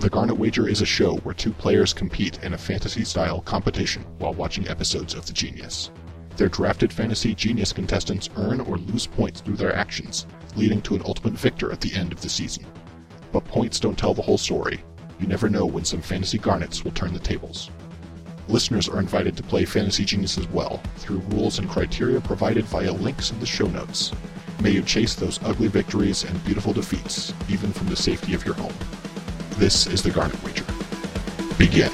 The Garnet Wager is a show where two players compete in a fantasy style competition while watching episodes of The Genius. Their drafted fantasy genius contestants earn or lose points through their actions, leading to an ultimate victor at the end of the season. But points don't tell the whole story. You never know when some fantasy garnets will turn the tables. Listeners are invited to play Fantasy Genius as well, through rules and criteria provided via links in the show notes. May you chase those ugly victories and beautiful defeats, even from the safety of your home. This is the Garnet Wager. Begin.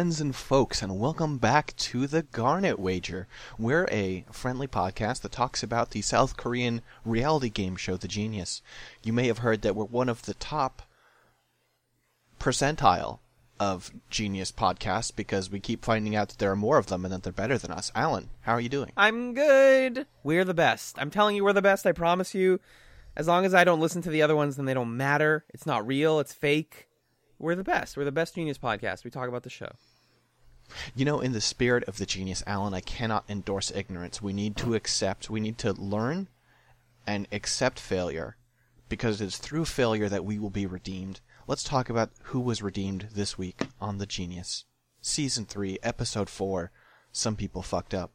Friends and folks, and welcome back to the Garnet Wager. We're a friendly podcast that talks about the South Korean reality game show, The Genius. You may have heard that we're one of the top percentile of Genius podcasts because we keep finding out that there are more of them and that they're better than us. Alan, how are you doing? I'm good. We're the best. I'm telling you, we're the best. I promise you. As long as I don't listen to the other ones, then they don't matter. It's not real. It's fake. We're the best. We're the best Genius podcast. We talk about the show. You know, in the spirit of the genius, Alan, I cannot endorse ignorance. We need to accept, we need to learn and accept failure because it is through failure that we will be redeemed. Let's talk about who was redeemed this week on The Genius. Season 3, Episode 4. Some people fucked up.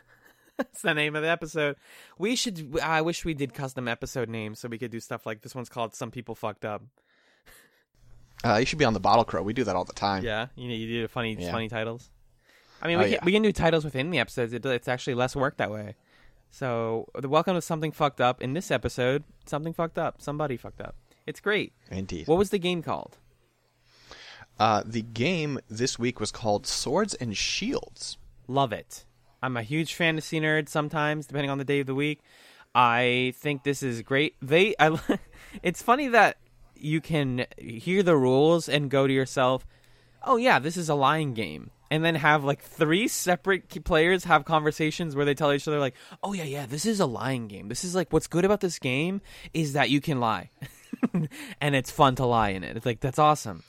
That's the name of the episode. We should. I wish we did custom episode names so we could do stuff like this one's called "Some People Fucked Up." Uh, you should be on the Bottle Crow. We do that all the time. Yeah, you know, you do funny, Yeah. funny titles. I mean, Oh, we can, yeah. we can do titles within the episodes. It, it's actually less work that way. So, the welcome to something fucked up. In this episode, something fucked up. Somebody fucked up. It's great. Indeed. What was the game called? Uh, the game this week was called Swords and Shields. Love it. I'm a huge fantasy nerd. Sometimes, depending on the day of the week, I think this is great. They, I, it's funny that you can hear the rules and go to yourself, "Oh yeah, this is a lying game," and then have like three separate players have conversations where they tell each other like, "Oh yeah, yeah, this is a lying game. This is like what's good about this game is that you can lie, and it's fun to lie in it. It's like that's awesome."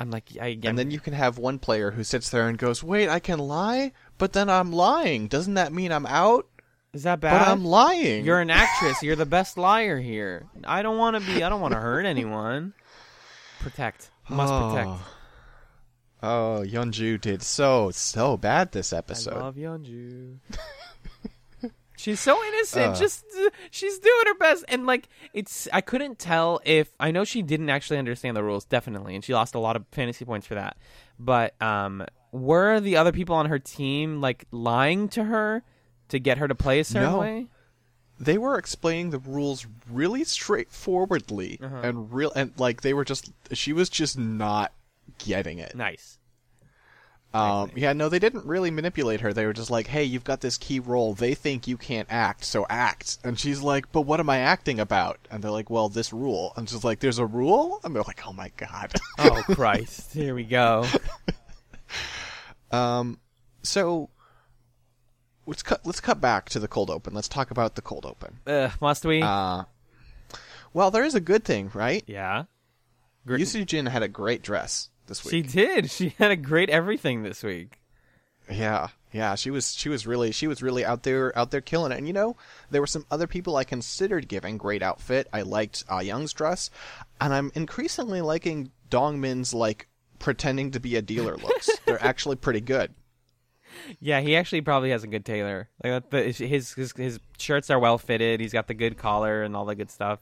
I'm like, I, And then you can have one player who sits there and goes, "Wait, I can lie, but then I'm lying. Doesn't that mean I'm out? Is that bad? But I'm lying." You're an actress. You're the best liar here. I don't want to be. I don't want to hurt anyone. Protect. Must protect. Oh. Oh, Yeonju did so so bad this episode. I love Yeonju. she's so innocent. Uh. Just she's doing her best, and like it's. I couldn't tell if I know she didn't actually understand the rules, definitely, and she lost a lot of fantasy points for that. But um, were the other people on her team like lying to her to get her to play a certain No. way? they were explaining the rules really straightforwardly Uh-huh. and real and like they were just she was just not getting it. Nice. Um, yeah, no, they didn't really manipulate her. They were just like, "Hey, you've got this key role. They think you can't act, so act." And she's like, "But what am I acting about?" And they're like, "Well, this rule." And she's like, "There's a rule?" And they're like, "Oh my god." Oh Christ! Here we go. um, so let's cut let's cut back to the cold open. Let's talk about the cold open. Uh, must we? Uh, well, there is a good thing, right? yeah. Yusu Jin had a great dress this week. She did. She had a great everything this week. Yeah, yeah, she was she was really she was really out there out there killing it. And you know, there were some other people I considered giving great outfit. I liked Ah Young's dress, and I'm increasingly liking Dongmin's like pretending to be a dealer looks. They're actually pretty good. Yeah, he actually probably has a good tailor. Like the, his his his shirts are well fitted. He's got the good collar and all the good stuff.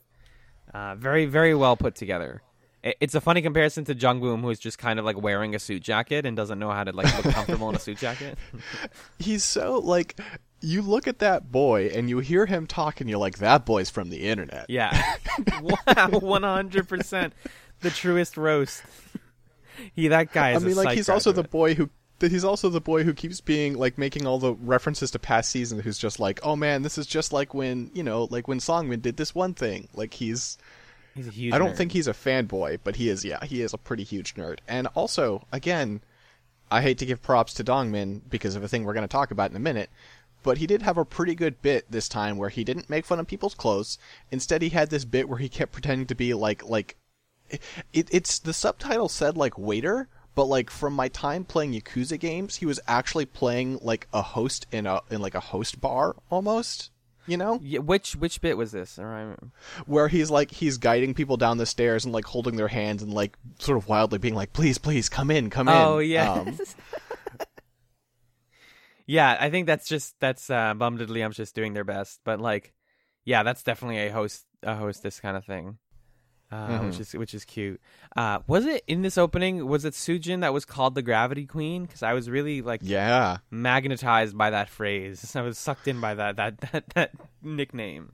Uh, very very well put together. It's a funny comparison to Jung Boom, who's just kind of like wearing a suit jacket and doesn't know how to like look comfortable in a suit jacket. He's so like you look at that boy and you hear him talk and you're like that boy's from the internet. Yeah, wow, one hundred percent, the truest roast. He that guy. Is I mean, a like he's also the boy who. That He's also the boy who keeps being like making all the references to past seasons. Who's just like, oh man, this is just like when you know, like when Songmin did this one thing. Like he's, He's a huge. I don't nerd. think he's a fanboy, but he is. Yeah, he is a pretty huge nerd. And also, again, I hate to give props to Dongmin because of a thing we're going to talk about in a minute. But he did have a pretty good bit this time where he didn't make fun of people's clothes. Instead, he had this bit where he kept pretending to be like like it, it's the subtitle said like waiter, but like from my time playing Yakuza games, he was actually playing like a host in a in like a host bar almost. You know, Yeah, which which bit was this? Where he's like he's guiding people down the stairs and like holding their hands and like sort of wildly being like, "Please, please, come in, come in." Oh yeah. Um, yeah, I think that's just that's uh Bum Diddley Um's just doing their best. But like yeah, that's definitely a host a hostess kind of thing. Uh, which is which is cute. Uh, was it in this opening? Was it Sujin that was called the Gravity Queen? Because I was really like yeah. magnetized by that phrase. I was sucked in by that that that, that nickname.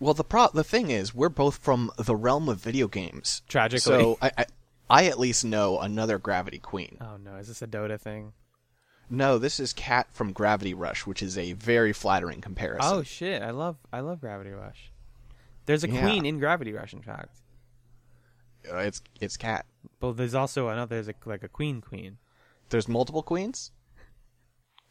Well, the pro the thing is, we're both from the realm of video games. Tragically. So I, I I at least know another Gravity Queen. Oh no, is this a Dota thing? No, this is Kat from Gravity Rush, which is a very flattering comparison. Oh shit! I love I love Gravity Rush. There's a Yeah. queen in Gravity Rush, in fact. Uh, it's it's Kat. But there's also another. There's a, like a queen queen. There's multiple queens.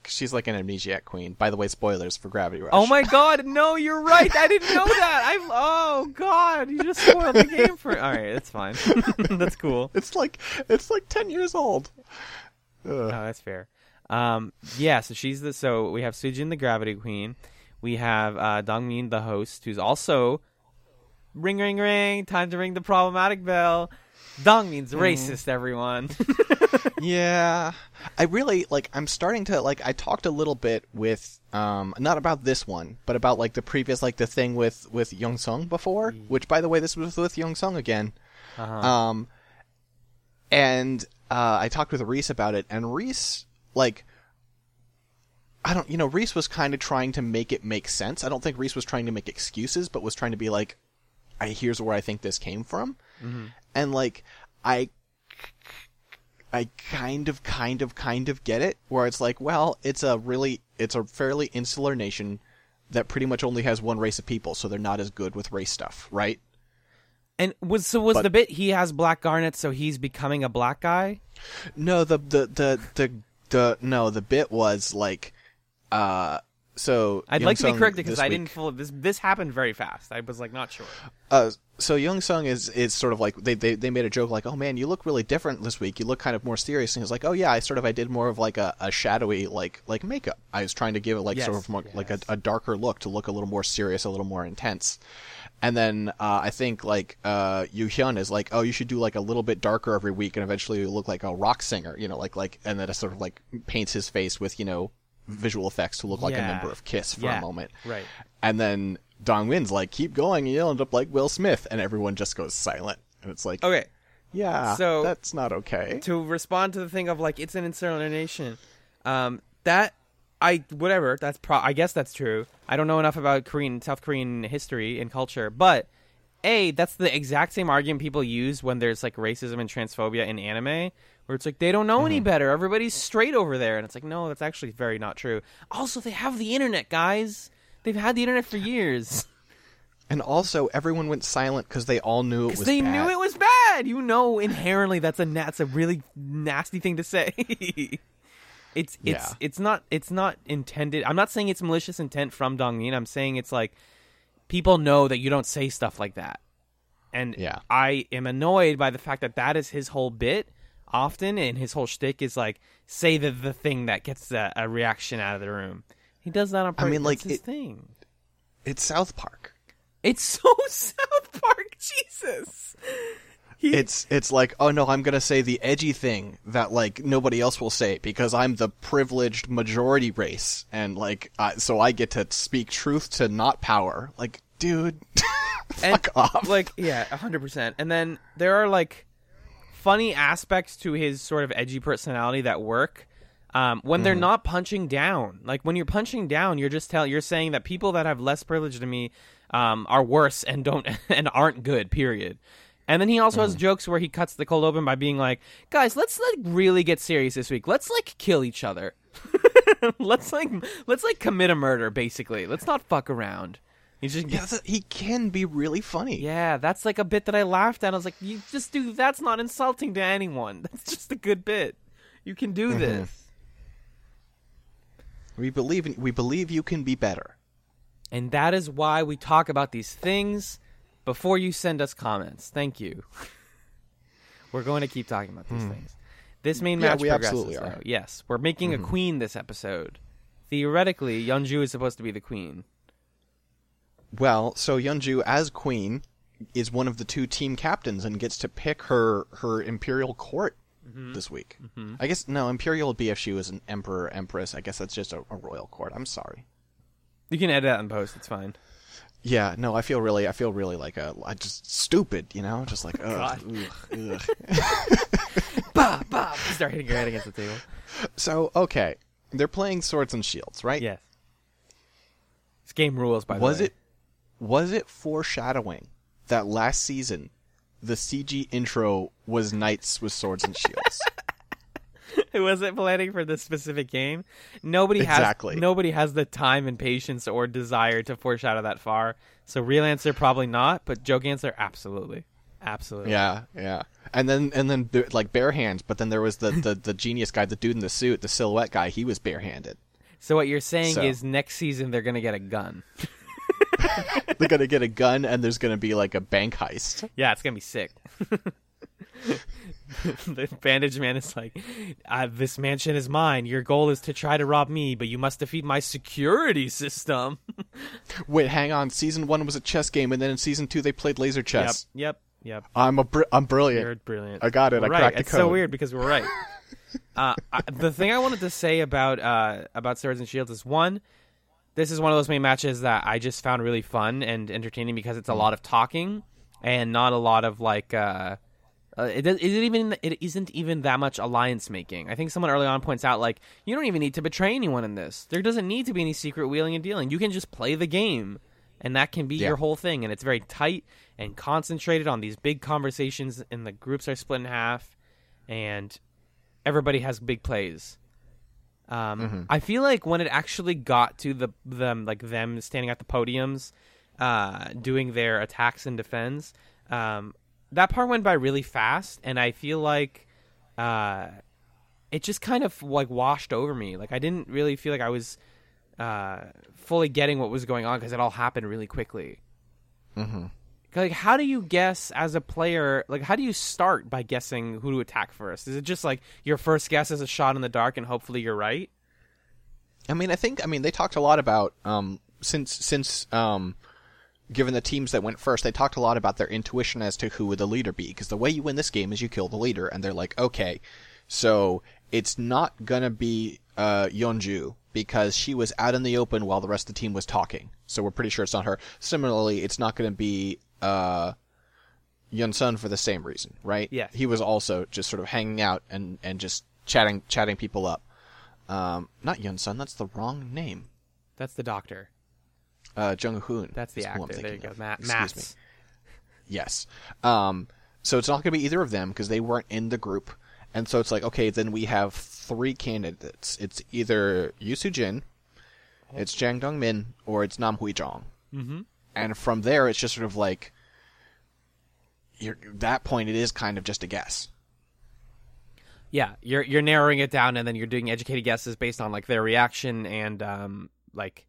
She's like an amnesiac queen. By the way, spoilers for Gravity Rush. Oh my god! No, you're right. I didn't know that. I oh god, you just spoiled the game for. All right, that's fine. that's cool. It's like it's like ten years old. Oh, that's fair. Um, yeah. So she's the. So we have Sujin, the Gravity Queen. We have uh, Dongmin, the host, who's also ring, ring, ring. Time to ring the problematic bell. Dongmin's racist. Everyone. yeah, I really like. I'm starting to like. I talked a little bit with um not about this one, but about like the previous like the thing with with Young Sung before. Which, by the way, this was with Young Sung again. Uh-huh. Um, and uh, I talked with Reese about it, and Reese like. I don't, you know, Reese was kind of trying to make it make sense. I don't think Reese was trying to make excuses, but was trying to be like, I here's where I think this came from, and like, I I kind of, kind of, kind of get it. Where it's like, well, it's a really, it's a fairly insular nation that pretty much only has one race of people, so they're not as good with race stuff, right? and was so was But- the bit he has black garnets, so he's becoming a black guy. No, the the the the, the no, the bit was like, uh, so I'd Young like to be corrected because I week- didn't full this. This happened very fast. I was like not sure. Uh, so Young Sung is is sort of like they, they they made a joke like, oh man, you look really different this week. You look kind of more serious. And he's like, oh yeah, I sort of I did more of like a, a shadowy like like makeup. I was trying to give it like sort of more like a, a darker look to look a little more serious, a little more intense. And then uh, I think like uh, Yu Hyun is like, oh, you should do like a little bit darker every week, and eventually you look like a rock singer, you know, like like, and then it sort of like paints his face with you know visual effects to look like a member of Kiss for Yeah, a moment. right. And then Dong Min's like, keep going, and you'll end up like Will Smith, and everyone just goes silent. And it's like, Okay, yeah, so- that's not okay. to respond to the thing of like it's an insular nation, um, that I whatever that's pro. I guess that's true. I don't know enough about Korean South Korean history and culture, but a that's the exact same argument people use when there's like racism and transphobia in anime, where it's like they don't know any mm-hmm. better. Everybody's straight over there, and it's like no, that's actually very not true. Also, they have the internet, guys. They've had the internet for years. And also, everyone went silent because they all knew it was they bad. knew it was bad. You know, inherently, that's a that's a really nasty thing to say. it's it's Yeah. it's not it's not intended. I'm not saying it's malicious intent from Dong Dongmin. I'm saying it's like people know that you don't say stuff like that, and Yeah. I am annoyed by the fact that that is his whole bit. Often, and his whole shtick is like say the the thing that gets a, a reaction out of the room. He does that on purpose. I mean, like, his it- thing. It's South Park. It's so South Park, Jesus. He, It's it's like, oh no, I'm gonna say the edgy thing that like nobody else will say because I'm the privileged majority race, and like, I, so I get to speak truth to not power. Like, dude, and, Fuck off. Like, yeah, hundred percent. And then there are like funny aspects to his sort of edgy personality that work. Um, when they're not punching down, like when you're punching down, you're just telling, you're saying that people that have less privilege than me um, are worse and don't and aren't good. Period. And then he also has jokes where he cuts the cold open by being like, "Guys, let's like really get serious this week. Let's like kill each other. let's like let's like commit a murder. Basically, let's not fuck around." He's just th- he can be really funny. yeah, that's like a bit that I laughed at. I was like, "You just do. That's not insulting to anyone. That's just a good bit. You can do this." We believe in, we believe you can be better. And that is why we talk about these things before you send us comments. Thank you. we're going to keep talking about these things. This main Hmm. Yeah, match we progresses, absolutely are. Mm-hmm. though. Yes, we're making a queen this episode. Theoretically, Yeonju is supposed to be the queen. Well, so Yeonju as queen is one of the two team captains and gets to pick her her imperial court Mm-hmm. this week. I guess no, imperial would be if she was an emperor empress. I guess that's just a, a royal court. I'm sorry. You can edit that in post. It's fine. Yeah, no, I feel really, I feel really like a, I just stupid, you know, just like, ugh, ugh, ugh. bah, bah. Start hitting your head against the table. So okay, they're playing swords and shields, right? Yes. It's game rules, by the Was way. it, was it foreshadowing that last season, the CG intro was knights with swords and shields? it wasn't planning for this specific game. Nobody Exactly. has nobody has the time and patience or desire to foreshadow that far. So real answer probably not, but joke answer absolutely, absolutely. Yeah, yeah. And then and then like bare hands, but then there was the, the the genius guy, the dude in the suit, the silhouette guy. He was barehanded. So what you're saying So- is next season they're gonna get a gun. They're gonna get a gun, and there's gonna be like a bank heist. Yeah, it's gonna be sick. the bandage man is like, uh, "This mansion is mine. Your goal is to try to rob me, but you must defeat my security system." Wait, hang on. Season one was a chess game, and then in season two they played laser chess. Yep, yep, yep. I'm a br- I'm brilliant. You're brilliant. I got it. We're I right. cracked the It's so weird because we're right. uh, I, the thing I wanted to say about uh, about Swords and Shields is one, this is one of those main matches that I just found really fun and entertaining because it's a lot of talking and not a lot of like. Uh, uh, it, it isn't even it isn't even that much alliance making. I think someone early on points out like you don't even need to betray anyone in this. There doesn't need to be any secret wheeling and dealing. You can just play the game, and that can be Yeah. your whole thing. And it's very tight and concentrated on these big conversations. And the groups are split in half, and everybody has big plays. Um, I feel like when it actually got to the them like them standing at the podiums, uh, doing their attacks and defense, um, that part went by really fast, and I feel like uh, it just kind of like washed over me. Like I didn't really feel like I was uh, fully getting what was going on because it all happened really quickly. Mm-hmm. Like, how do you guess as a player? Like, how do you start by guessing who to attack first? Is it just like your first guess is a shot in the dark, and hopefully you're right? I mean, I think I mean they talked a lot about um since since um given the teams that went first, they talked a lot about their intuition as to who would the leader be because the way you win this game is you kill the leader and they're like, "Okay, so it's not to be uh Yeonju because she was out in the open while the rest of the team was talking. So we're pretty sure it's not her. Similarly, it's not going to be uh Yun Sun for the same reason, right? Yeah. He was also just sort of hanging out and and just chatting chatting people up. Um, not Yun Sun. That's the wrong name. That's the doctor. Uh, Jung Hoon. That's the is who I'm actor. There you go. Matt. Excuse me. Yes. Um, so it's not going to be either of them because they weren't in the group, and so it's like, okay, then we have three candidates. It's either Yu Su Jin, it's Jang Dong Min, or it's Nam Hui Jong. Mm-hmm. And from there, it's just sort of like, you're, that point, it is kind of just a guess. Yeah, you're you're narrowing it down, and then you're doing educated guesses based on like their reaction and um like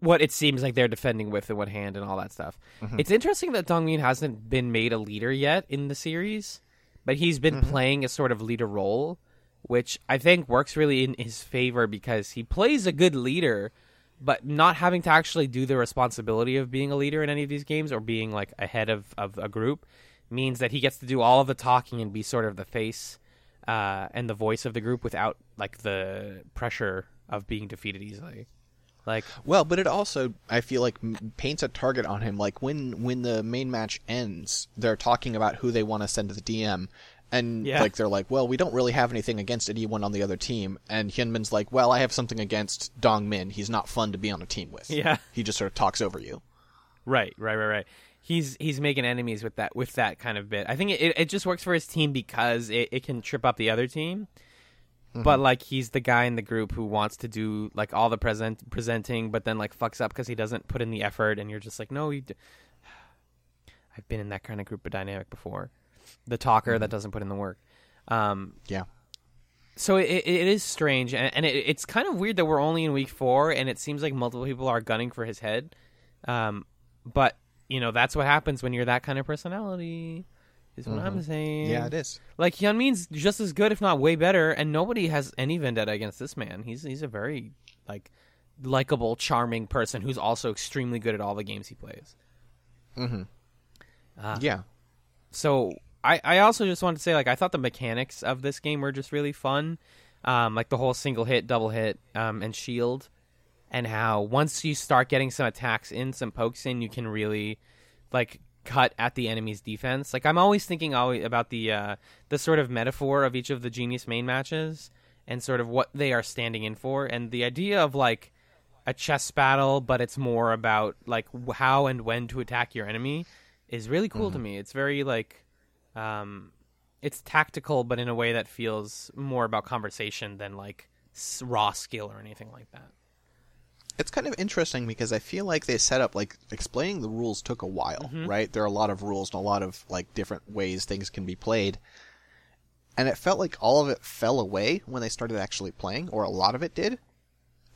what it seems like they're defending with and what hand and all that stuff. It's interesting that Dongmin hasn't been made a leader yet in the series, but he's been playing a sort of leader role, which I think works really in his favor because he plays a good leader, but not having to actually do the responsibility of being a leader in any of these games or being like ahead of, of a group means that he gets to do all of the talking and be sort of the face uh, and the voice of the group without like the pressure of being defeated easily. Like, Well, but it also I feel like paints a target on him. Like when when the main match ends, they're talking about who they want to send to the DM, and Yeah. like they're like, well, we don't really have anything against anyone on the other team. And Hyunmin's like, well, I have something against Dong Min. He's not fun to be on a team with. Yeah. he just sort of talks over you. Right, right, right, right. He's he's making enemies with that with that kind of bit. I think it, it just works for his team because it, it can trip up the other team. Mm-hmm. But like he's the guy in the group who wants to do like all the present presenting, but then like fucks up because he doesn't put in the effort, and you're just like, no, you. D-. I've been in that kind of group of dynamic before. The talker that doesn't put in the work. Um, Yeah. so it, it is strange, and, and it, it's kind of weird that we're only in week four, and it seems like multiple people are gunning for his head. Um, but you know that's what happens when you're that kind of personality. Is what I'm saying. Yeah, it is. Like Hyunmin's just as good, if not way better, and nobody has any vendetta against this man. He's he's a very like likable, charming person who's also extremely good at all the games he plays. yeah. so I, I also just wanted to say like I thought the mechanics of this game were just really fun, um, like the whole single hit, double hit, um, and shield, and how once you start getting some attacks in, some pokes in, you can really like cut at the enemy's defense. Like I'm always thinking always about the uh, the sort of metaphor of each of the genius main matches and sort of what they are standing in for, and the idea of like a chess battle, but it's more about like how and when to attack your enemy is really cool to me. It's very like um it's tactical but in a way that feels more about conversation than like raw skill or anything like that. It's kind of interesting because I feel like they set up like explaining the rules took a while, right? There are a lot of rules and a lot of like different ways things can be played. And it felt like all of it fell away when they started actually playing, or a lot of it did.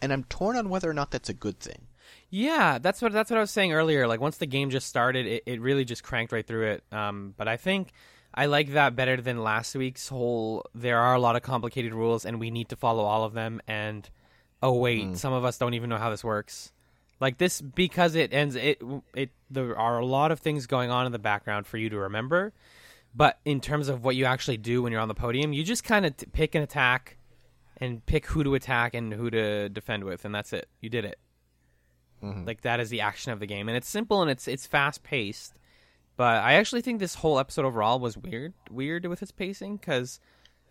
And I'm torn on whether or not that's a good thing. Yeah, that's what that's what I was saying earlier. Like once the game just started, it, it really just cranked right through it. Um, but I think I like that better than last week's whole. There are a lot of complicated rules, and we need to follow all of them. And oh wait, some of us don't even know how this works. Like this because it ends. It it there are a lot of things going on in the background for you to remember. But in terms of what you actually do when you're on the podium, you just kind of t- pick an attack and pick who to attack and who to defend with, and that's it. You did it. Like that is the action of the game, and it's simple and it's it's fast paced. But I actually think this whole episode overall was weird, weird with its pacing because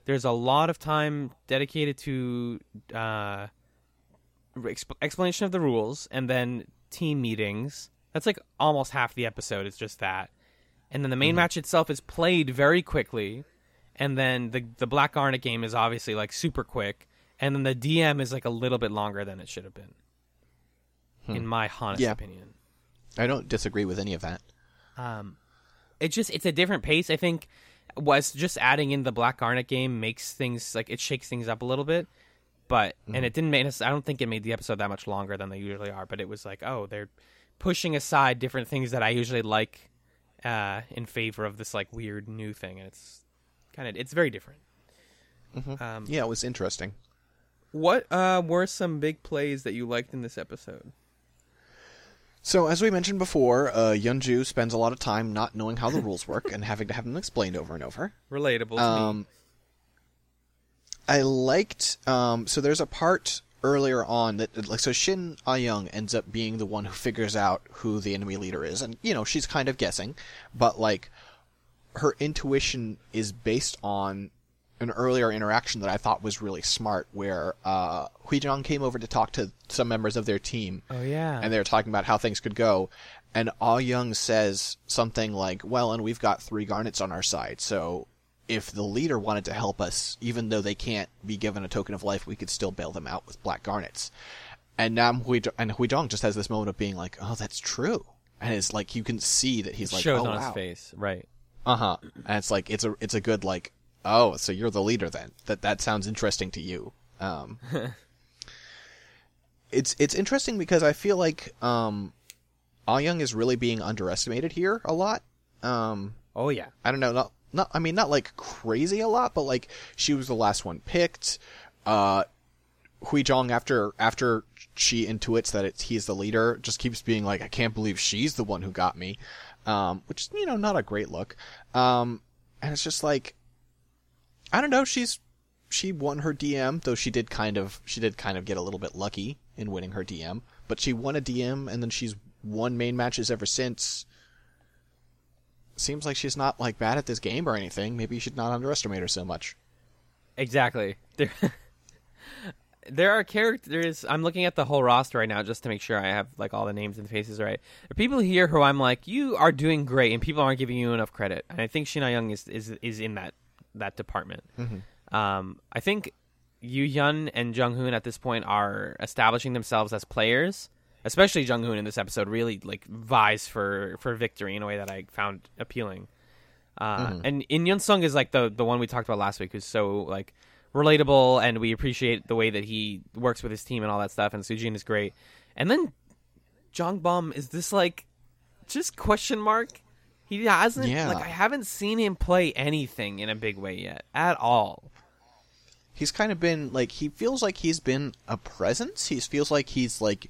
there's a lot of time dedicated to uh, exp- explanation of the rules and then team meetings. That's like almost half the episode. It's just that, and then the main match itself is played very quickly, and then the the Black Garnet game is obviously like super quick, and then the DM is like a little bit longer than it should have been, in my honest Yeah. opinion. I don't disagree with any of that. Um, it's just it's a different pace. I think was just adding in the Black Garnet game makes things like it shakes things up a little bit. But and it didn't make us. I don't think it made the episode that much longer than they usually are. But it was like, oh, they're pushing aside different things that I usually like uh, in favor of this like weird new thing, and it's kind of it's very different. Um, Yeah, it was interesting. what uh, were some big plays that you liked in this episode? So, as we mentioned before, uh, Yunju spends a lot of time not knowing how the rules work and having to have them explained over and over. Relatable to me. Um, I liked. Um, so there's a part earlier on that, like, so Shin Ayung ends up being the one who figures out who the enemy leader is, and you know she's kind of guessing, but like, her intuition is based on an earlier interaction that I thought was really smart, where uh, Huijong came over to talk to some members of their team, oh yeah, and they were talking about how things could go. And Ah Young says something like, "Well, and we've got three garnets on our side, so if the leader wanted to help us, even though they can't be given a token of life, we could still bail them out with black garnets." And Nam Hui and Huijong just has this moment of being like, "Oh, that's true," and it's like you can see that he's like, shows "Oh on wow, his face, right? uh huh," and it's like it's a it's a good like, "Oh, so you're the leader then?" That that sounds interesting to you. Um, it's it's interesting because I feel like um, Ah Young is really being underestimated here a lot. Um, Oh yeah, I don't know, not not I mean not like crazy a lot, but like she was the last one picked. Uh, Hui Zhong after after she intuits that it's he's the leader, just keeps being like, I can't believe she's the one who got me, um, which is you know not a great look. Um, and it's just like, I don't know, she's she won her DM, though she did kind of she did kind of get a little bit lucky in winning her DM. But she won a DM, and then she's won main matches ever since. Seems like she's not like bad at this game or anything. Maybe you should not underestimate her so much. Exactly. There, there are characters. I'm looking at the whole roster right now just to make sure I have like all the names and faces right. There are people here who I'm like, you are doing great, and people aren't giving you enough credit. And I think Shina Young is is is in that that department. Um, I think Yu Hyun and Jung Hoon at this point are establishing themselves as players. Especially Jung Hoon in this episode really like vies for for victory in a way that I found appealing. Uh, And In Yun Sung is like the the one we talked about last week, who's so like relatable, and we appreciate the way that he works with his team and all that stuff. And Sujin is great. And then Jong Bum is this like just question mark. He hasn't Yeah. like I haven't seen him play anything in a big way yet at all. He's kind of been like he feels like he's been a presence. He feels like he's like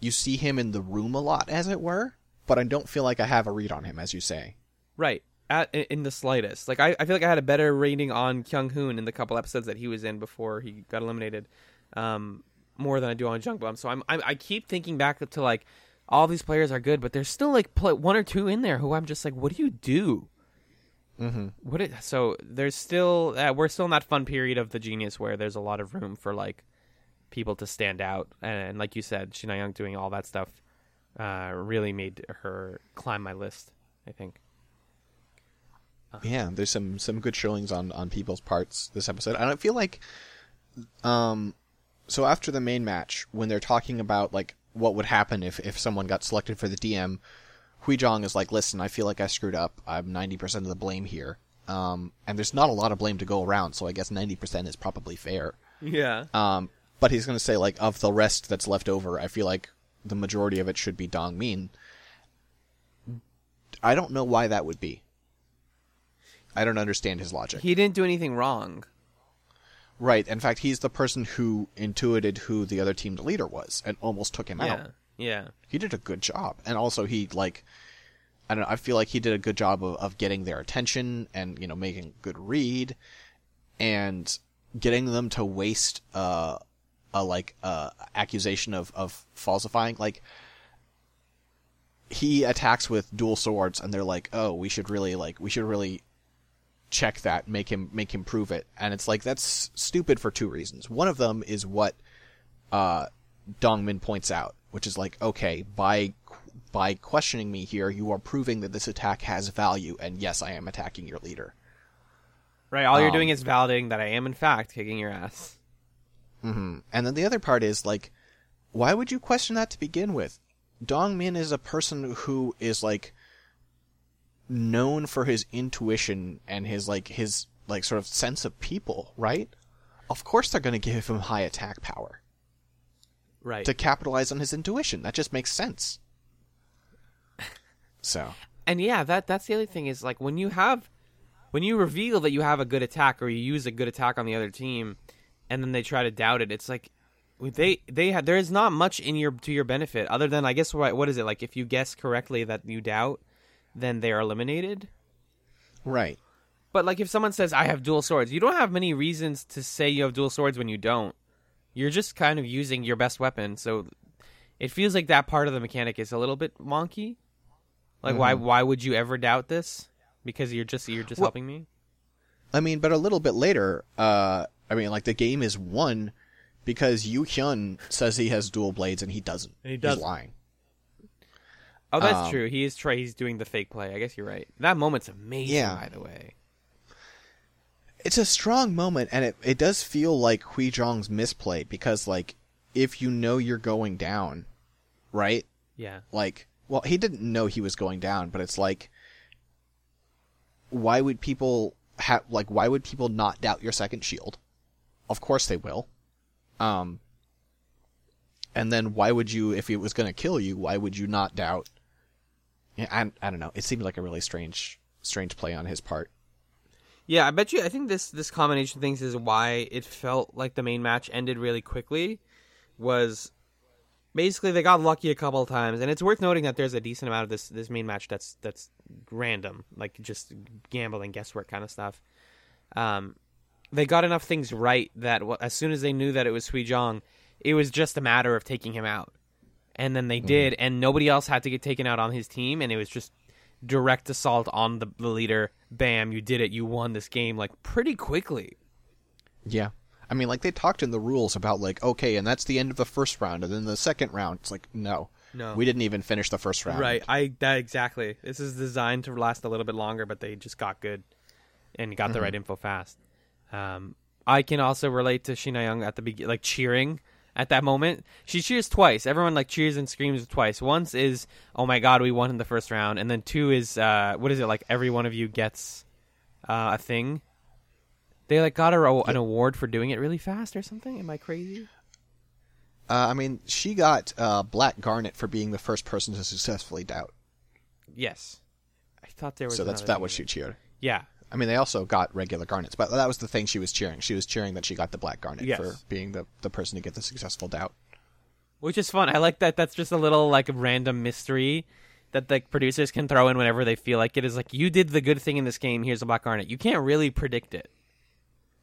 you see him in the room a lot, as it were. But I don't feel like I have a read on him, as you say. Right. At, in the slightest. Like I, I feel like I had a better rating on Kyung Hoon in the couple episodes that he was in before he got eliminated, um, more than I do on Jung Bum. So I'm, I'm I keep thinking back to like all these players are good, but there's still like one or two in there who I'm just like, what do you do? Mm-hmm. What? It, so there's still uh, we're still in that fun period of the genius where there's a lot of room for like people to stand out, and, and like you said, Shina Young doing all that stuff uh, really made her climb my list. I think. Yeah, there's some some good showings on on people's parts this episode. I don't feel like um so after the main match when they're talking about like what would happen if if someone got selected for the DM, Hui Zhang is like, "Listen, I feel like I screwed up. I'm 90% of the blame here." Um and there's not a lot of blame to go around, so I guess 90% is probably fair. Yeah. Um but he's going to say like of the rest that's left over, I feel like the majority of it should be Dong Min. I don't know why that would be. I don't understand his logic. He didn't do anything wrong. Right. In fact, he's the person who intuited who the other team leader was and almost took him Yeah. out. Yeah. He did a good job, and also he like, I don't know. I feel like he did a good job of, of getting their attention and you know making a good read, and getting them to waste uh, a like uh accusation of of falsifying like. He attacks with dual swords, and they're like, "Oh, we should really like we should really check that, make him make him prove it." And it's like that's stupid for two reasons. One of them is what uh, Dongmin points out, which is like, okay, by by questioning me here, you are proving that this attack has value, and yes, I am attacking your leader. Right. All you're Um, doing is validating that I am in fact kicking your ass. And then the other part is like, why would you question that to begin with? Dongmin is a person who is like known for his intuition and his like his like sort of sense of people, right? Of course they're going to give him high attack power. Right. to capitalize on his intuition. That just makes sense. So, and yeah, that that's the other thing is like when you have when you reveal that you have a good attack or you use a good attack on the other team, and then they try to doubt it, it's like they they have there is not much in your to your benefit other than I guess what what is it like if you guess correctly that you doubt, then they are eliminated. right. But like if someone says I have dual swords, you don't have many reasons to say you have dual swords when you don't. You're just kind of using your best weapon, so it feels like that part of the mechanic is a little bit wonky. Like why why would you ever doubt this? Because you're just you're just Well- helping me. I mean, but a little bit later, uh, I mean, like the game is won because Yu Hyun says he has dual blades and he doesn't. And he doesn't. lying. Oh, that's um, true. He is try he's doing the fake play. I guess you're right. That moment's amazing Yeah. by the way. It's a strong moment, and it it does feel like Hui Zhang's misplay because, like, if you know you're going down, right? Yeah. like well he didn't know he was going down but it's like why would people have like why would people not doubt your second shield of course they will um and then why would you if it was going to kill you why would you not doubt I, I don't know it seemed like a really strange strange play on his part Yeah, I bet you. I think this this combination of things is why it felt like the main match ended really quickly. Was basically they got lucky a couple of times, and it's worth noting that there's a decent amount of this this main match that's that's random, like just gambling, guesswork kind of stuff. Um, they got enough things right that as soon as they knew that it was Sui Zhang, it was just a matter of taking him out. And then they did, and nobody else had to get taken out on his team, and it was just direct assault on the, the leader. Bam, you did it. You won this game like pretty quickly. Yeah. I mean, like they talked in the rules about like, okay, and that's the end of the first round, and then the second round. It's like, no, No. we didn't even finish the first round. Right. I that exactly. This is designed to last a little bit longer, but they just got good and got the right info fast. Um, I can also relate to Shina Young at the beginning, like cheering at that moment. She cheers twice. Everyone like cheers and screams twice. Once is, "Oh my god, we won in the first round," and then two is, uh, what is it like? Every one of you gets uh, a thing. They like got her a, an award for doing it really fast or something. Am I crazy? Uh, I mean, she got uh, Black Garnet for being the first person to successfully doubt. Yes. I thought there was. So that's that what thing. she cheered. Yeah. I mean, they also got regular garnets, but that was the thing she was cheering. She was cheering that she got the black garnet Yes. for being the, the person to get the successful doubt. which is fun. I like that. That's just a little like random mystery that the producers can throw in whenever they feel like it. Is like you did the good thing in this game. Here's a black garnet. You can't really predict it.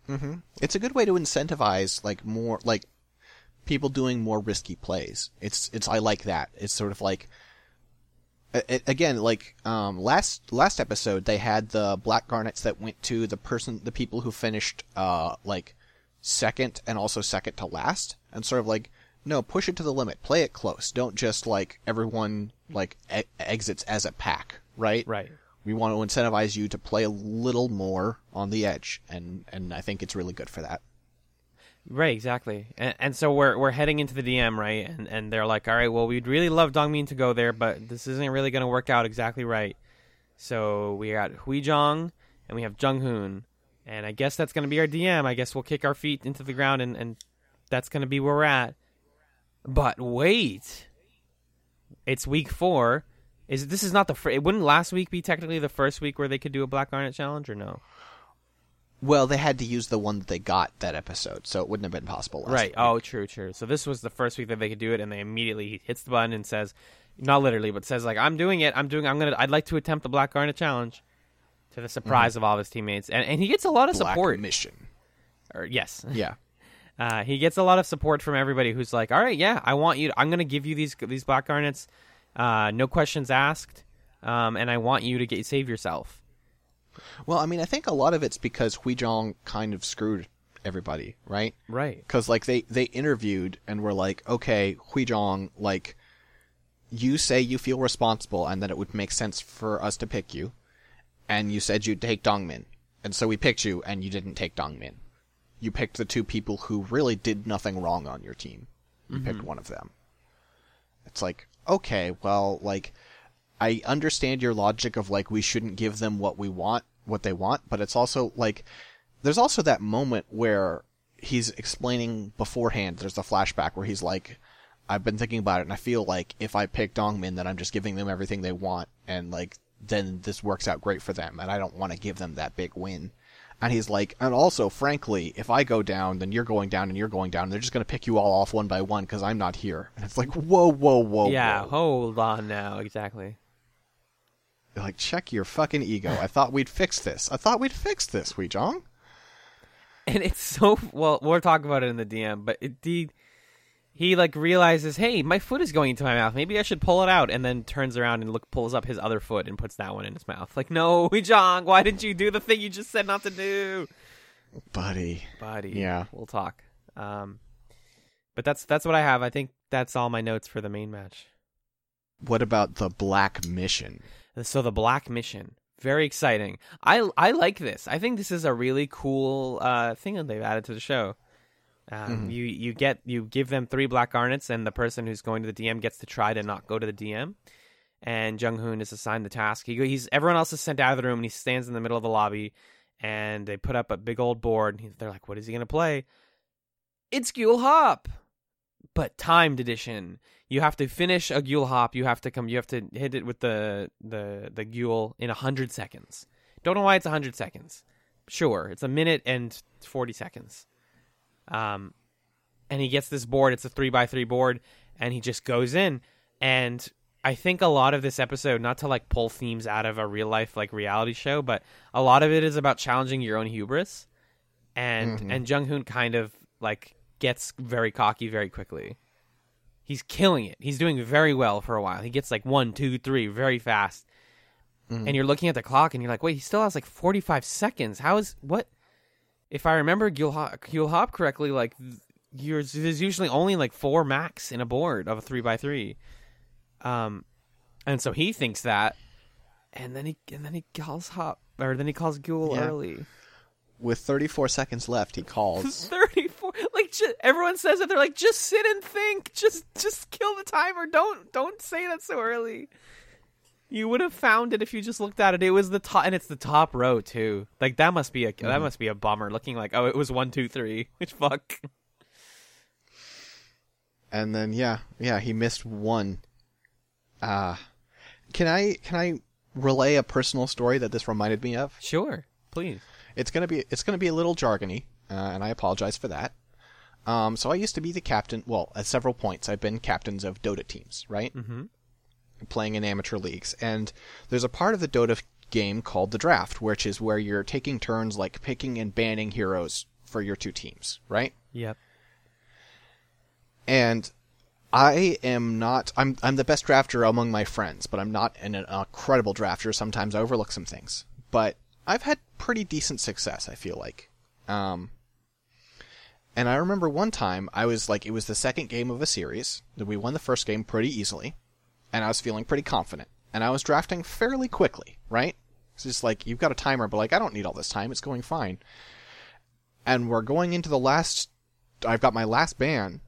Mm-hmm. It's a good way to incentivize like more like people doing more risky plays. It's it's I like that. It's sort of like again like um last last episode they had the black garnets that went to the person the people who finished uh like second and also second to last. And sort of like no push it to the limit. Play it close. Don't just like everyone like e- exits as a pack right? Right. we want to incentivize you to play a little more on the edge. And and I think it's really good for that Right. Exactly. And, and so we're we're heading into the DM right, and and they're like, all right, well, we'd really love Dongmin to go there, but this isn't really going to work out exactly right. So we got Hui Zhang and we have Jung Hoon, and I guess that's going to be our DM. I guess we'll kick our feet into the ground, and and that's going to be where we're at. But wait, it's week four. Is this is not the it wouldn't last week be technically the first week where they could do a Black Garnet challenge or no? Well they had to use the one that they got that episode so it wouldn't have been possible Right. week. Oh, true, true. So this was the first week that they could do it, and they immediately hits the button and says, not literally, but says like, "I'm doing it. I'm doing. I'm gonna. I'd like to attempt the Black Garnet challenge." To the surprise of all of his teammates, and and he gets a lot of Black support. mission Or yes, yeah uh, he gets a lot of support from everybody who's like, "All right, yeah, I want you. I'm gonna give you these these Black Garnets, uh, no questions asked, um, and I want you to get save yourself." Well I mean I think a lot of it's because Hui Zhang kind of screwed everybody right? Right. because like they they interviewed and were like okay Hui Zhang like you say you feel responsible and that it would make sense for us to pick you and you said you'd take Dongmin. And so we picked you and you didn't take Dongmin. You picked the two people who really did nothing wrong on your team. You mm-hmm. picked one of them. It's like okay well like I understand your logic of like we shouldn't give them what we want, what they want, but it's also like there's also that moment where he's explaining beforehand. There's a flashback where he's like, "I've been thinking about it, and I feel like if I pick Dongmin, then I'm just giving them everything they want, and like then this works out great for them, and I don't want to give them that big win." And he's like, and also, frankly, if I go down, then you're going down, and you're going down. And they're just going to pick you all off one by one because I'm not here. And it's like, whoa, whoa, whoa, yeah. whoa. Hold on now. Exactly. Like, check your fucking ego. I thought we'd fix this. I thought we'd fix this, Wee Jong. and it's so well we'll talk about it in the dm but it, he he like realizes hey my foot is going into my mouth maybe i should pull it out and then turns around and look pulls up his other foot and puts that one in his mouth like no Jong, why didn't you do the thing you just said not to do Buddy. buddy Yeah. we'll talk um but that's that's what i have i think that's all my notes for the main match What about the Black Mission? So the Black Mission, very exciting. I I like this. I think this is a really cool uh, thing that they've added to the show. Um, You you get you give them three black garnets, and the person who's going to the DM gets to try to not go to the DM. And Jung Hoon is assigned the task. He he's everyone else is sent out of the room, and he stands in the middle of the lobby. And they put up a big old board. And he, they're like, "What is he gonna play?" It's Gule Hop, but timed edition. You have to finish a Gule Hop. You have to come. You have to hit it with the the the Gule in hundred seconds. Don't know why it's hundred seconds. Sure, it's a minute and forty seconds. Um, and he gets this board. It's a three by three board, and he just goes in. And I think a lot of this episode, not to like pull themes out of a real life like reality show, but a lot of it is about challenging your own hubris. and Mhm. and Jung Hoon kind of like gets very cocky very quickly. He's killing it. He's doing very well for a while. He gets like one, two, three, very fast. Mhm. And you're looking at the clock, and you're like, wait, he still has like 45 seconds. How is what? If I remember Gil Hop, correctly, like you're, there's usually only like four max in a board of a three by three. Um, and so he thinks that, and then he and then he calls Hop, or then he calls Ghoul Yeah. early. With 34 seconds left, he calls. 34 like ju- everyone says that they're like just sit and think. Just just kill the timer. Don't don't say that so early. You would have found it if you just looked at it. It was the top and it's the top row too. Like that must be a that must be a bummer looking like oh it was one two three. Which fuck. And then yeah, yeah, he missed one. Uh can I can I relay a personal story that this reminded me of? sure please. It's gonna be it's gonna be a little jargony, uh, and I apologize for that. Um, so I used to be the captain. Well, at several points, I've been captains of Dota teams, right? mm-hmm Playing in amateur leagues, and there's a part of the Dota game called the draft, which is where you're taking turns, like picking and banning heroes for your two teams, right? yep and I am not. I'm I'm the best drafter among my friends, but I'm not an, an incredible drafter. Sometimes I overlook some things, but I've had pretty decent success. I feel like. Um, and I remember one time I was like, it was the second game of a series that we won the first game pretty easily, and I was feeling pretty confident, and I was drafting fairly quickly. Right? It's just like you've got a timer, but like I don't need all this time. It's going fine. And we're going into the last. I've got my last ban,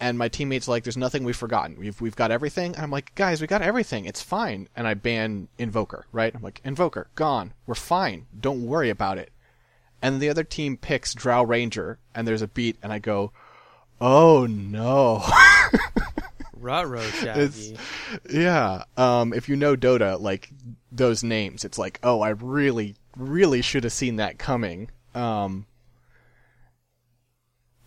and my teammates like, "There's nothing we've forgotten. We've we've got everything." And I'm like, "Guys, we got everything. It's fine." And I ban Invoker, right? I'm like, "Invoker, gone. We're fine. Don't worry about it." And the other team picks Drow Ranger, and there's a beat, and I go, "Oh no." Ruh-roh, Shaggy. yeah. Um, if you know Dota, like those names, it's like, oh, I really, really should have seen that coming. Um,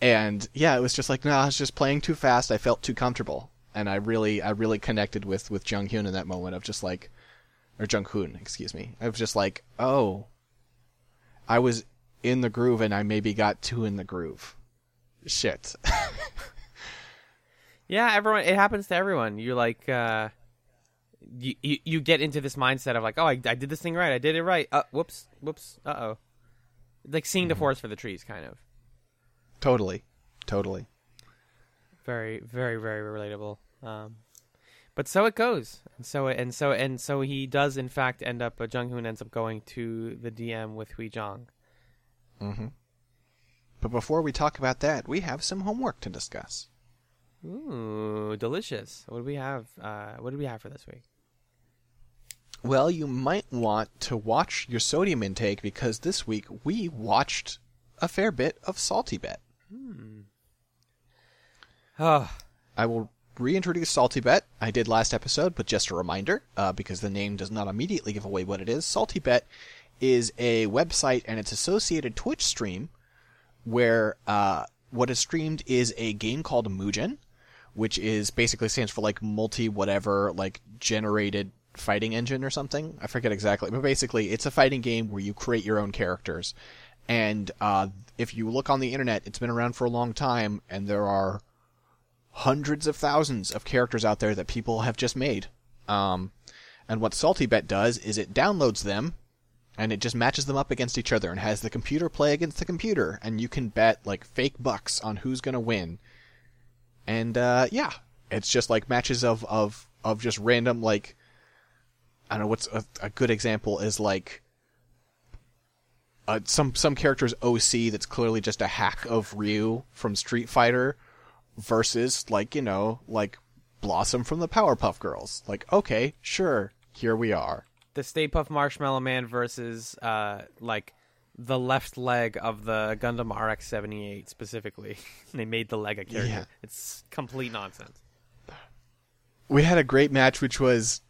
and yeah, it was just like, no, I was just playing too fast. I felt too comfortable, and I really, I really connected with with Jung Hyun in that moment of just like, or Jung Hoon, excuse me. I was just like, oh, I was in the groove, and I maybe got two in the groove. Shit. Yeah, everyone. It happens to everyone. You're like, uh, you, you you get into this mindset of like, oh, I, I did this thing right. I did it right. Uh, whoops, whoops. Uh oh. Like seeing the forest for the trees, kind of. totally, totally. Very, very, very relatable. Um, but so it goes, and so and so and so he does in fact end up. Uh, Jung Hoon ends up going to the DM with Hui Jong. Mm-hmm. But before we talk about that, we have some homework to discuss. Ooh, delicious. What do we have? Uh, what do we have for this week? Well, you might want to watch your sodium intake because this week we watched a fair bit of Salty Bet. Oh, I will reintroduce Salty Bet. I did last episode, but just a reminder, uh, because the name does not immediately give away what it is. Salty Bet is a website and its associated Twitch stream where uh, what is streamed is a game called Mugen, which is basically stands for like multi whatever like generated fighting engine or something. I forget exactly, but basically it's a fighting game where you create your own characters. And uh, if you look on the internet, it's been around for a long time, and there are hundreds of thousands of characters out there that people have just made. Um, and what SaltyBet does is it downloads them and it just matches them up against each other and has the computer play against the computer and you can bet like fake bucks on who's going to win. And uh, yeah, it's just like matches of of of just random like I don't know what's a, a good example is like uh, some some character's OC that's clearly just a hack of Ryu from Street Fighter versus like you know like Blossom from the Powerpuff Girls. Like okay, sure, here we are. The Stay Puft Marshmallow Man versus uh like the left leg of the Gundam RX seventy eight specifically. they made the leg a character. Yeah. It's complete nonsense. We had a great match, which was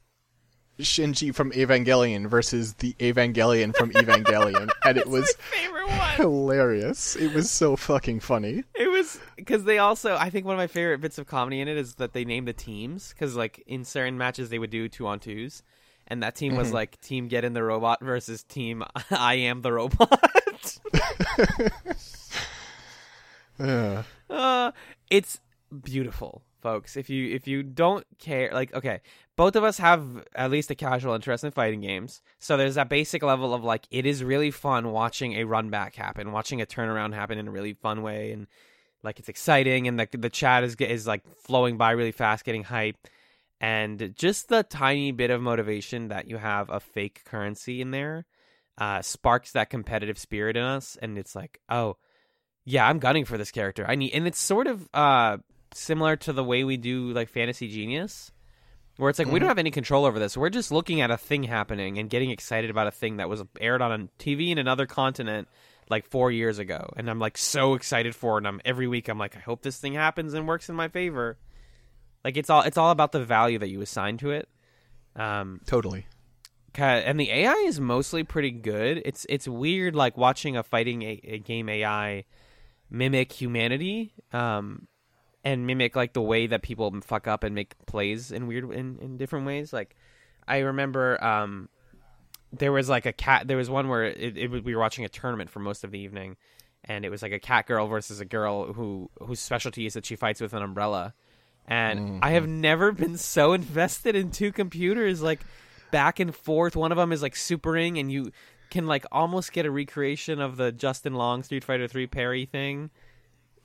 Shinji from Evangelion versus the Evangelion from Evangelion, and it was Favorite one. hilarious. It was so fucking funny. It was because they also. I think one of my favorite bits of comedy in it is that they name the teams because like in certain matches they would do two on twos, and that team was like Team Get in the Robot versus Team I Am the Robot. Yeah. Uh, it's beautiful, folks. If you if you don't care, like, okay, both of us have at least a casual interest in fighting games, so there's that basic level of like, it is really fun watching a run back happen, watching a turnaround happen in a really fun way, and like it's exciting, and the the chat is is like flowing by really fast, getting hype. And just the tiny bit of motivation that you have a fake currency in there uh, sparks that competitive spirit in us, and it's like, oh, yeah, I'm gunning for this character. I need, and it's sort of uh similar to the way we do like Fantasy Genius, where it's like we don't have any control over this. We're just looking at a thing happening and getting excited about a thing that was aired on a TV in another continent like four years ago, and I'm like so excited for it. And I'm every week I'm like, I hope this thing happens and works in my favor. Like it's all it's all about the value that you assign to it. Um, Totally. And the AI is mostly pretty good. It's it's weird like watching a fighting a, a game AI mimic humanity um and mimic like the way that people fuck up and make plays in weird in, in different ways like i remember um there was like a cat there was one where it, it we were watching a tournament for most of the evening and it was like a cat girl versus a girl who whose specialty is that she fights with an umbrella and i have mm-hmm. never been so invested in two computers like back and forth. One of them is like supering and you can like almost get a recreation of the Justin Wong street fighter 3 parry thing.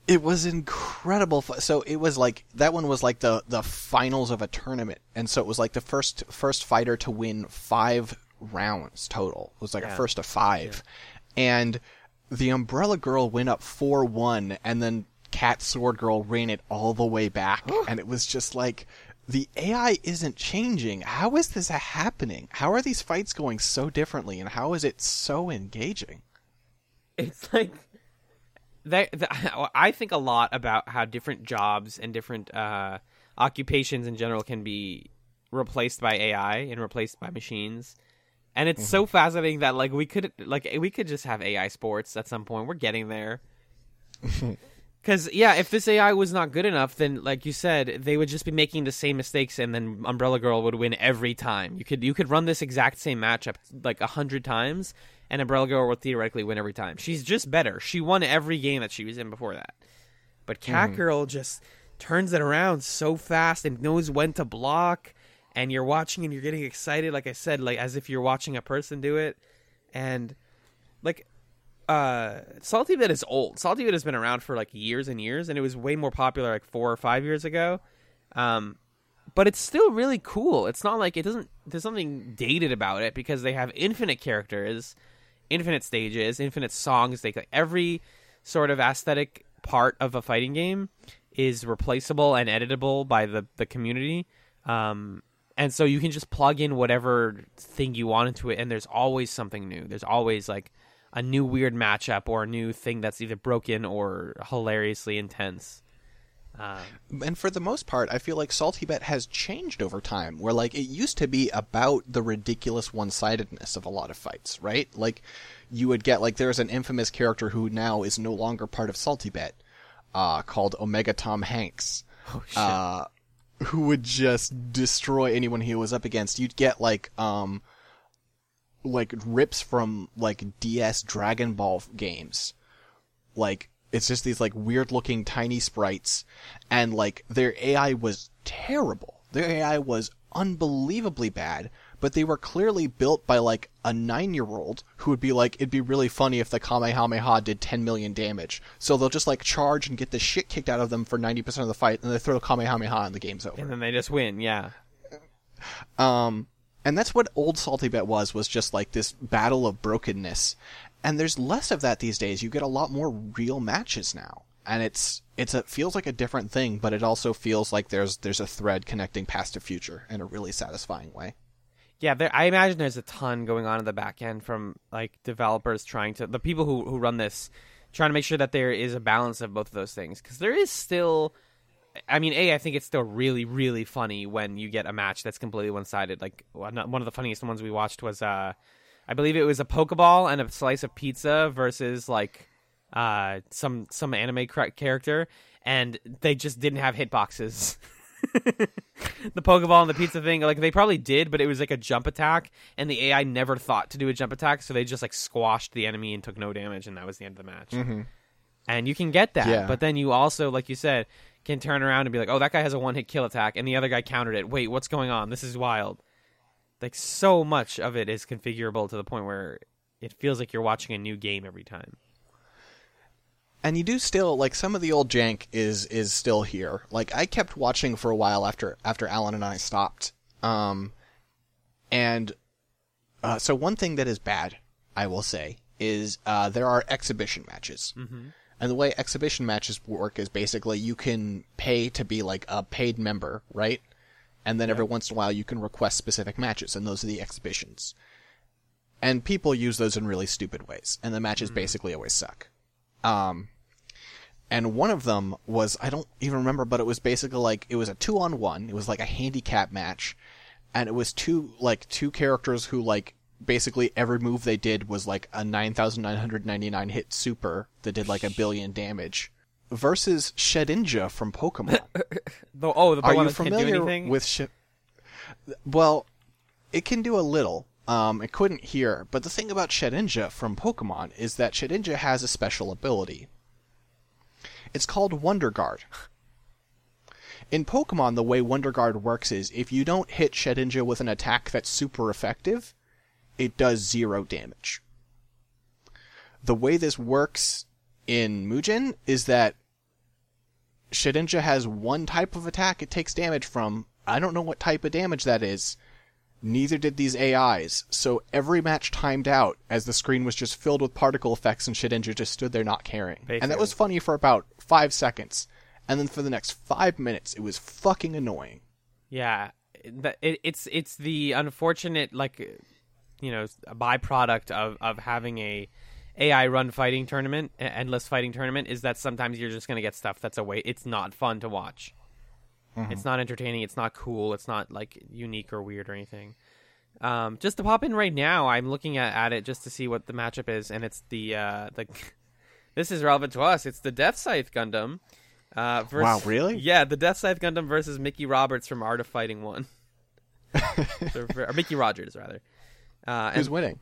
It was incredible. fu- So it was like that one was like the the finals of a tournament, and so it was like the first first fighter to win five rounds total. It was like a first of five, and the Umbrella Girl went up four one, and then Cat Sword Girl ran it all the way back, and it was just like. The AI isn't changing. How is this happening? How are these fights going so differently, and how is it so engaging? it's like I think a lot about how different jobs and different uh, occupations in general can be replaced by AI and replaced by machines. And it's so fascinating that like we could like we could just have AI sports at some point. We're getting there. Cuz yeah, if this AI was not good enough, then like you said, they would just be making the same mistakes and then Umbrella Girl would win every time. You could you could run this exact same matchup like a hundred times and Umbrella Girl would theoretically win every time. She's just better. She won every game that she was in before that. But Cat mm-hmm. Girl just turns it around so fast and knows when to block and you're watching and you're getting excited like I said like as if you're watching a person do it and like uh Salty Bet is old. Salty Bet has been around for like years and years and it was way more popular like 4 or 5 years ago. Um but it's still really cool. It's not like it doesn't there's something dated about it because they have infinite characters, infinite stages, infinite songs. They like, every sort of aesthetic part of a fighting game is replaceable and editable by the the community. Um and so you can just plug in whatever thing you want into it and there's always something new. There's always like a new weird matchup or a new thing that's either broken or hilariously intense. Um, and for the most part, I feel like Salty Bet has changed over time. Where like it used to be about the ridiculous one-sidedness of a lot of fights, right? Like you would get like there's an infamous character who now is no longer part of Salty Bet, uh, called Omega Tom Hanks, oh shit. uh, who would just destroy anyone he was up against. You'd get like um, like rips from like DS Dragon Ball games like it's just these like weird looking tiny sprites and like their AI was terrible. Their AI was unbelievably bad, but they were clearly built by like a 9-year-old who would be like it'd be really funny if the Kamehameha did 10 million damage. So they'll just like charge and get the shit kicked out of them for 90% of the fight and they throw the Kamehameha and the game's over. and then they just win, yeah. Um, and that's what old Salty Bet was, was just like this battle of brokenness. And there's less of that these days. You get a lot more real matches now. And it's, it's a, feels like a different thing, but it also feels like there's, there's a thread connecting past to future in a really satisfying way. Yeah, there, I imagine there's a ton going on in the back end from like developers trying to the people who who run this trying to make sure that there is a balance of both of those things because there is still I mean, a I think it's still really really funny when you get a match that's completely one sided. Like one of the funniest ones we watched was uh, I believe it was a Pokeball and a slice of pizza versus like uh some some anime character, and they just didn't have hitboxes. the Pokeball and the pizza thing, like they probably did, but it was like a jump attack, and the AI never thought to do a jump attack, so they just like squashed the enemy and took no damage, and that was the end of the match. Mm-hmm. And you can get that, Yeah. but then you also, like you said, can turn around and be like, "Oh, that guy has a one hit kill attack," and the other guy countered it. Wait, what's going on? This is wild. Like so much of it is configurable to the point where it feels like you're watching a new game every time. and you do still like some of the old jank is is still here. Like I kept watching for a while after after Alan and I stopped. Um, and uh, so one thing that is bad, I will say, is uh, there are exhibition matches. Mm-hmm. And the way exhibition matches work is basically you can pay to be like a paid member, right? And then every once in a while you can request specific matches, and those are the exhibitions. And people use those in really stupid ways, and the matches basically always suck. Um, and one of them was I don't even remember, but it was basically like it was a two on one. It was like a handicap match, and it was two like two characters who like basically every move they did was like a nine thousand nine hundred ninety nine hit super that did like a billion damage. Versus Shedinja from Pokemon. The, oh, the Are Pokemon you that can't do familiar anything? with Shed? Well, it can do a little. Um, it couldn't here, but the thing about Shedinja from Pokemon is that Shedinja has a special ability. It's called Wonder Guard. In Pokemon, the way Wonder Guard works is if you don't hit Shedinja with an attack that's super effective, it does zero damage. The way this works in Mugen is that Shedinja has one type of attack it takes damage from. I don't know what type of damage that is. Neither did these AIs, so every match timed out as the screen was just filled with particle effects and Shedinja just stood there not caring. And that was funny for about five seconds. And then for the next five minutes, it was fucking annoying. Yeah, that it's it's the unfortunate like you know a byproduct of of having a AI run fighting tournament, endless fighting tournament, is that sometimes you're just gonna get stuff that's a way. It's not fun to watch. It's not entertaining. It's not cool. It's not like unique or weird or anything. Um, just to pop in right now, I'm looking at, at it just to see what the matchup is, and it's the uh, the. this is relevant to us. It's the Death Scythe Gundam. Uh, versus, Wow, really? Yeah, the Death Scythe Gundam versus Mickey Roberts from Art of Fighting One. So, or Mickey Rogers rather. Uh, Who's winning?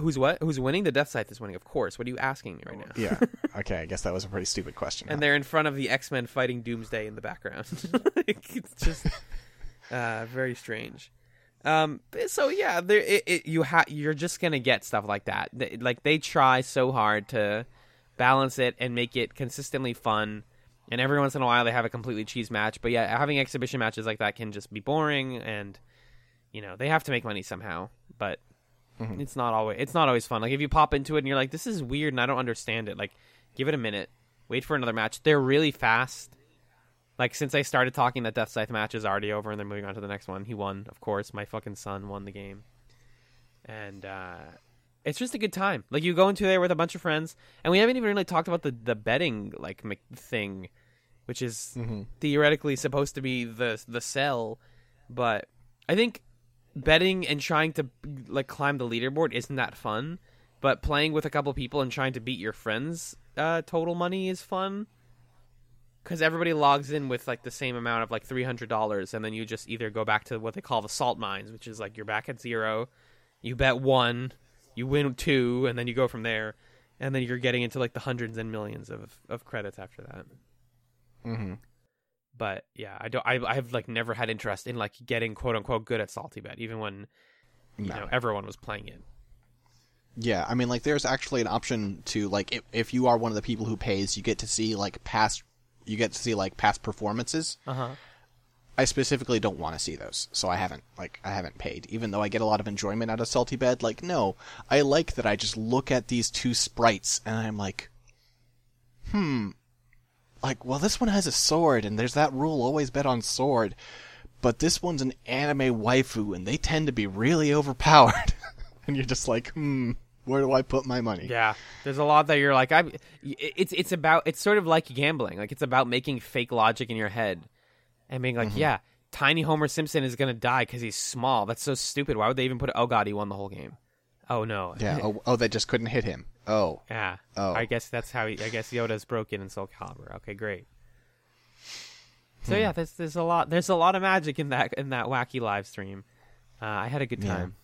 who's what? Who's winning? The Death Scythe is winning, of course. What are you asking me right now? Yeah. okay, I guess that was a pretty stupid question. and huh? they're in front of the X Men fighting Doomsday in the background. It's just uh, very strange. Um, so yeah, there it, it, you ha- you're just gonna get stuff like that. They, like they try so hard to balance it and make it consistently fun. And every once in a while, they have a completely cheese match. But yeah, having exhibition matches like that can just be boring, and you know they have to make money somehow. But it's not always it's not always fun. Like if you pop into it and you're like, this is weird and I don't understand it. Like, give it a minute, wait for another match. They're really fast. Like since I started talking, that Death Scythe match is already over and they're moving on to the next one. He won, of course. My fucking son won the game, and uh, it's just a good time. Like you go into there with a bunch of friends, and we haven't even really talked about the the betting like thing, which is theoretically supposed to be the the sell, but I think betting and trying to like climb the leaderboard isn't that fun. But playing with a couple people and trying to beat your friends' uh, total money is fun because everybody logs in with like the same amount of like three hundred dollars, and then you just either go back to what they call the salt mines, which is like you're back at zero, you bet one, you win two, and then you go from there, and then you're getting into like the hundreds and millions of of credits after that. Mhm. But yeah, I don't. I I have like never had interest in like getting quote unquote good at salty bet, even when you No. know everyone was playing it. Yeah, I mean, like, there's actually an option to like, if, if you are one of the people who pays, you get to see like past, you get to see like past performances. Uh huh. I specifically don't want to see those, so I haven't like I haven't paid, even though I get a lot of enjoyment out of Salty Bet. Like, no, I like that I just look at these two sprites and I'm like, hmm, like, well, this one has a sword, and there's that rule always bet on sword, but this one's an anime waifu, and they tend to be really overpowered, and you're just like, hmm, where do I put my money? Yeah, there's a lot that you're like, I. It's it's about it's sort of like gambling. Like it's about making fake logic in your head, and being like, yeah, tiny Homer Simpson is gonna die because he's small. That's so stupid. Why would they even put? Oh God, he won the whole game. Oh no. Yeah. Oh, oh, they just couldn't hit him. Oh. Yeah. Oh. I guess that's how. He, I guess Yoda's broken in Soul Calibur. Okay, great. So yeah, there's there's a lot there's a lot of magic in that in that wacky live stream. Uh, I had a good Yeah. time.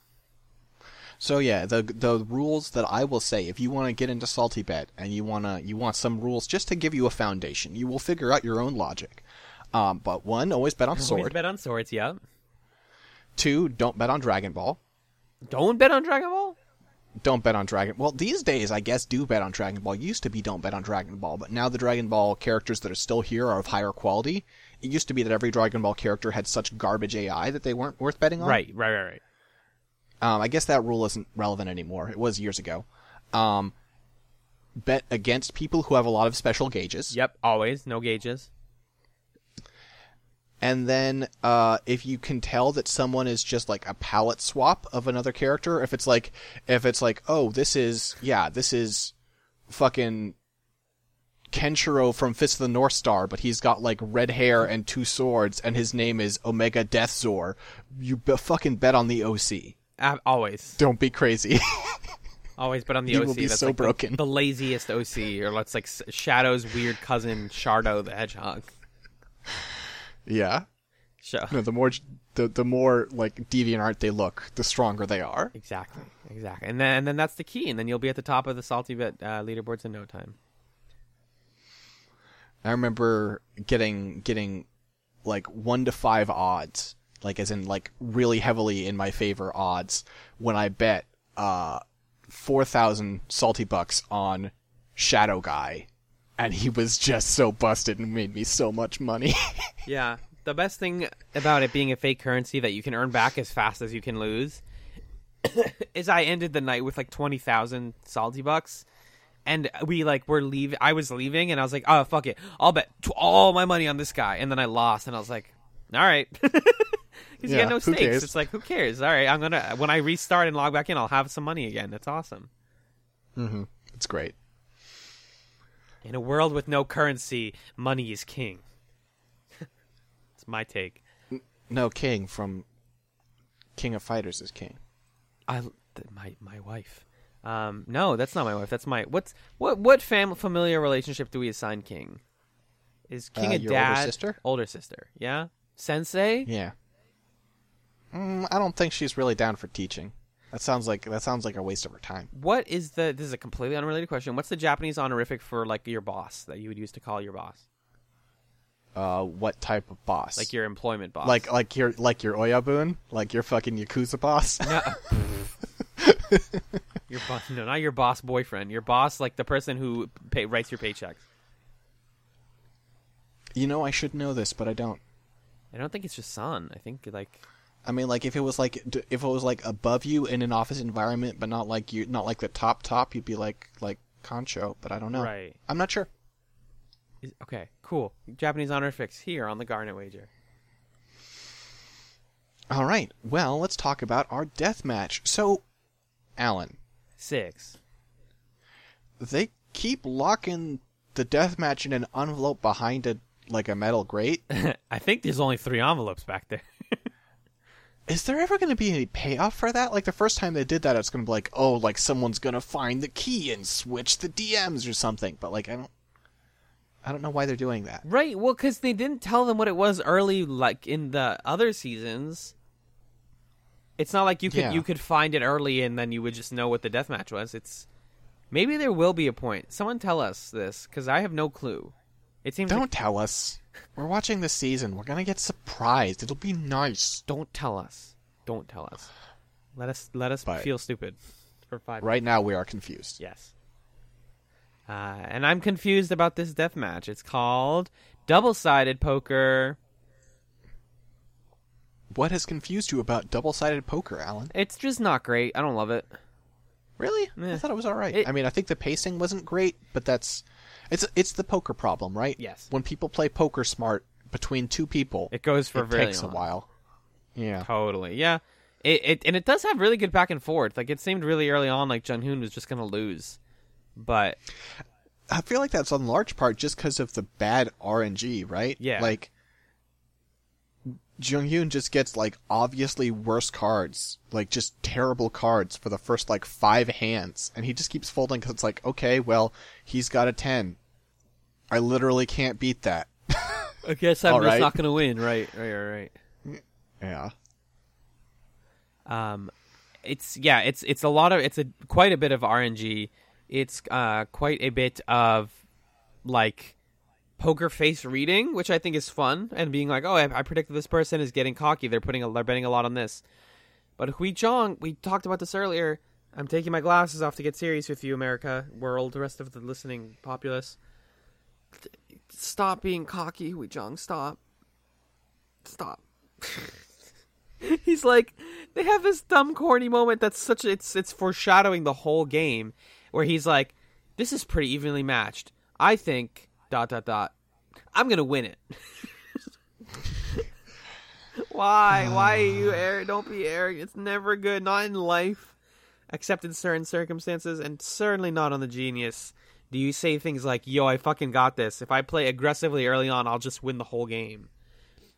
So yeah, the the rules that I will say, if you want to get into Salty Bet and you wanna you want some rules just to give you a foundation, you will figure out your own logic. Um, but one, always bet on Always sword. bet on swords. Yeah. Two, don't bet on Dragon Ball. Don't bet on Dragon Ball. Don't bet on Dragon. Well, these days I guess do bet on Dragon Ball. Used to be don't bet on Dragon Ball, but now the Dragon Ball characters that are still here are of higher quality. It used to be that every Dragon Ball character had such garbage AI that they weren't worth betting on. Right, right, right, right. Um, I guess that rule isn't relevant anymore. It was years ago. Um, bet against people who have a lot of special gauges. Yep, always no gauges. And then, uh, if you can tell that someone is just like a palette swap of another character, if it's like, if it's like, oh, this is, yeah, this is fucking Kenshiro from Fist of the North Star, but he's got like red hair and two swords, and his name is Omega Death Zor. You be- fucking bet on the OC. Uh, always, Don't be crazy. always bet on the You OC. will be That's so like the- broken. The, laziest OC, or let's like Shadow's weird cousin Shardo the Hedgehog. Yeah. Sh- No, the more the the more like deviant art they look, the stronger they are. Exactly, exactly, and then and then that's the key, and then you'll be at the top of the salty bet uh, leaderboards in no time. I remember getting getting like one to five odds, like as in like really heavily in my favor odds when I bet uh four thousand salty bucks on Shadow Guy, and he was just so busted and made me so much money. Yeah, the best thing about it being a fake currency that you can earn back as fast as you can lose is I ended the night with like twenty thousand salty bucks, and we like were leaving. I was leaving, and I was like, "Oh fuck it, I'll bet t- all my money on this guy," and then I lost, and I was like, "All right." Because you got no stakes. It's like, who cares? All right, I'm gonna when I restart and log back in, I'll have some money again. That's awesome. Mhm. it's great. In a world with no currency, money is king. It's my take. No, King from King of Fighters is King. I th- my my wife. Um, no, that's not my wife. That's my what's what what fam- familiar relationship do we assign King? Is King Uh, a your older sister? Older sister. Yeah. Sensei. Yeah. Mm, I don't think she's really down for teaching. That sounds like that sounds like a waste of her time. What is the? This is a completely unrelated question. What's the Japanese honorific for like your boss that you would use to call your boss, Uh, what type of boss? like your employment boss? like like your like your Oyabun, like your fucking yakuza boss. No. your boss? No, not your boss boyfriend. Your boss, like the person who pay, writes your paychecks. you know, I should know this, but I don't. I don't think it's just son. I think like I mean, like if it was like if it was like above you in an office environment, but not like you, not like the top top, you'd be like like Concho. But I don't know. right. I'm not sure. Is- Okay, cool. Japanese honorifics here on the Garnet Wager. All right. Well, let's talk about our death match. So, Alan, Six. they keep locking the death match in an envelope behind a like a metal grate. I think there's only three envelopes back there. Is there ever going to be any payoff for that? Like the first time they did that, it's going to be like, oh, like someone's going to find the key and switch the DMs or something. But like, I don't, I don't know why they're doing that. right. Well, because they didn't tell them what it was early, like in the other seasons. It's not like you could Yeah. you could find it early and then you would just know what the death match was. It's maybe there will be a point. Someone tell us this because I have no clue. It seems Don't like, tell us. We're watching this season. We're gonna get surprised. It'll be nice. don't tell us. Don't tell us. Let us let us But- feel stupid for five. Right now, we are confused. Yes. Uh, and I'm confused about this death match. It's called double sided poker. What has confused you about double-sided poker, Alan? It's just not great. I don't love it. Really? Eh. I thought it was all right. It- I mean, I think the pacing wasn't great, but that's it's it's the poker problem, right? Yes. When people play poker smart between two people, It goes for it takes long. a while. Yeah. Totally. Yeah. It, it and it does have really good back and forth. Like it seemed really early on like Jung Hoon was just gonna lose, but I feel like that's in large part just because of the bad RNG, right? Yeah. Like Jung Hyun just gets like obviously worse cards, like just terrible cards for the first like five hands, and he just keeps folding because it's like, okay, well, he's got a ten. I literally can't beat that. I guess I'm All just right. not gonna win. Right, right, right, Yeah. Um, it's yeah, it's it's a lot of it's a quite a bit of RNG. It's uh quite a bit of like poker face reading, which I think is fun, and being like, oh, I, I predicted this person is getting cocky. They're putting a, they're betting a lot on this. But Hui Jong, we talked about this earlier. I'm taking my glasses off to get serious with you, America, world, the rest of the listening populace. Stop being cocky, Hui Jong. Stop. Stop. He's like, they have this dumb, corny moment that's such. It's it's foreshadowing the whole game, where he's like, "This is pretty evenly matched. I think dot dot dot. I'm gonna win it." Why? Why are you arrogant? Don't be arrogant. It's never good. Not in life, except in certain circumstances, and certainly not on the genius. Do you say things like, "Yo, I fucking got this. If I play aggressively early on, I'll just win the whole game."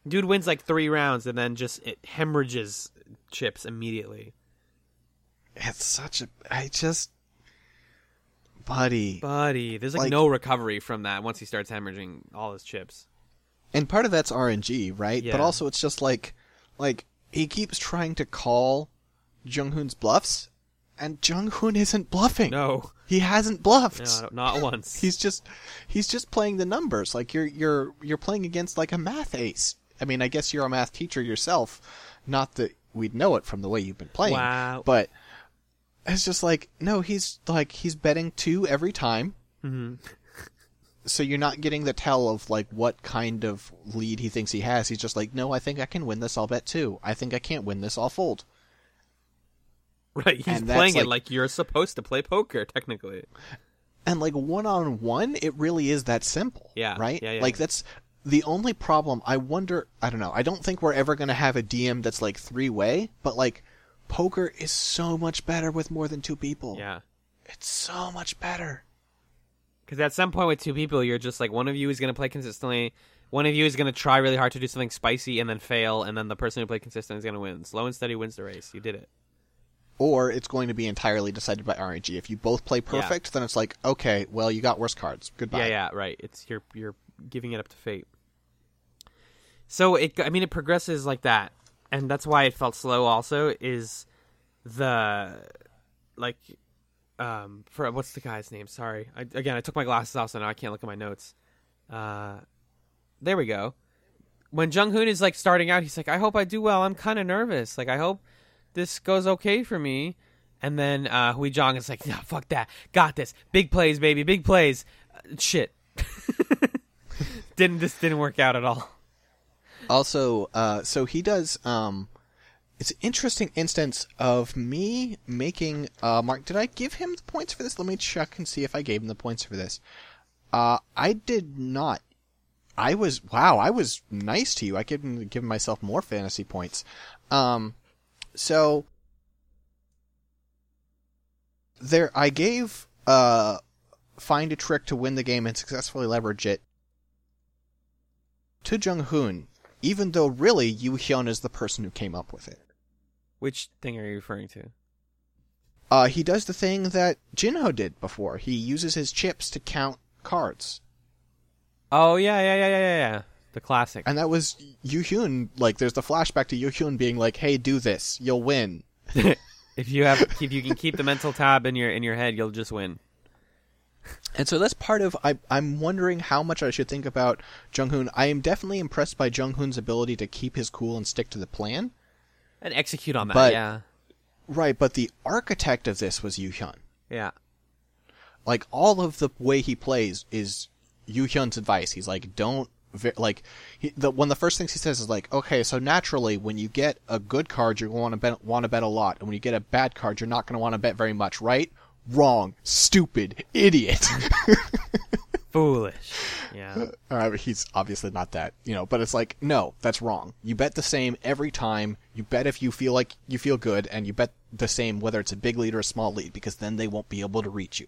Dude wins like three rounds and then just it hemorrhages chips immediately. It's such a. I just. Buddy. Buddy, there's like, Like- no recovery from that once he starts hemorrhaging all his chips. And part of that's RNG, right? Yeah. But also it's just like like he keeps trying to call Jung Hoon's bluffs and Jung Hoon isn't bluffing. No, He hasn't bluffed. no, not once. He's just he's just playing the numbers. Like you're you're you're playing against like a math ace. I mean, I guess you're a math teacher yourself. Not that we'd know it from the way you've been playing. Wow. But it's just like no, he's like he's betting two every time. Mhm. So you're not getting the tell of like what kind of lead he thinks he has. He's just like, no, I think I can win this. I'll bet two. I think I can't win this. I'll fold. right. He's and playing it like- like you're supposed to play poker, technically. And like one on one, it really is that simple. Yeah, Right? yeah, yeah. Like that's the only problem. I wonder, I don't know. I don't think we're ever going to have a DM that's like three way, but like poker is so much better with more than two people. Yeah. It's so much better. Because at some point with two people, you're just like one of you is going to play consistently, one of you is going to try really hard to do something spicy and then fail, and then the person who played consistently is going to win. Slow and steady wins the race. You did it. Or it's going to be entirely decided by RNG. If you both play perfect, then it's like, okay, well, you got worse cards. Goodbye. Yeah, yeah, right. It's you're you're giving it up to fate. So it, I mean, it progresses like that, and that's why it felt slow. Also, is the like, um, for what's the guy's name? Sorry, I, again, I took my glasses off, so now I can't look at my notes. Uh, there we go. When Jung Hoon is like starting out, he's like, "I hope I do well. I'm kind of nervous. Like, I hope this goes okay for me." And then uh, Hui Jong is like, "Yeah, fuck that. Got this. Big plays, baby. Big plays." Uh, shit. didn't this didn't work out at all? Also, uh, so he does. Um, it's an interesting instance of me making. Uh, Mark, did I give him the points for this? Let me check and see if I gave him the points for this. Uh, I did not. I was wow. I was nice to you. I could given myself more fantasy points. Um, so there, I gave uh, find a trick to win the game and successfully leverage it to Jung Hoon, even though really Yu Hyun is the person who came up with it. Which thing are you referring to? Uh, he does the thing that Jinho did before. He uses his chips to count cards. Oh yeah, yeah, yeah, yeah, yeah, yeah. The classic. And that was Yu Hyun, like, there's the flashback to Yu Hyun being like, hey, do this, you'll win. if you have, if you can keep the mental tab in your in your head, you'll just win. And so that's part of, I, I'm wondering how much I should think about Jung Hoon. I am definitely impressed by Jung Hoon's ability to keep his cool and stick to the plan. And execute on that. But- yeah, Right, but the architect of this was Yu Hyun. yeah. like all of the way he plays is Yu Hyun's advice. He's like, don't like he, the one of the first things he says is like, okay, so naturally when you get a good card, you're going to bet want to bet a lot, and when you get a bad card, you're not going to want to bet very much, right? Wrong, stupid, idiot. Foolish. Yeah. uh, he's obviously not that, you know, but it's like, no, that's wrong. You bet the same every time. You bet if you feel like you feel good, and you bet the same whether it's a big lead or a small lead, because then they won't be able to reach you.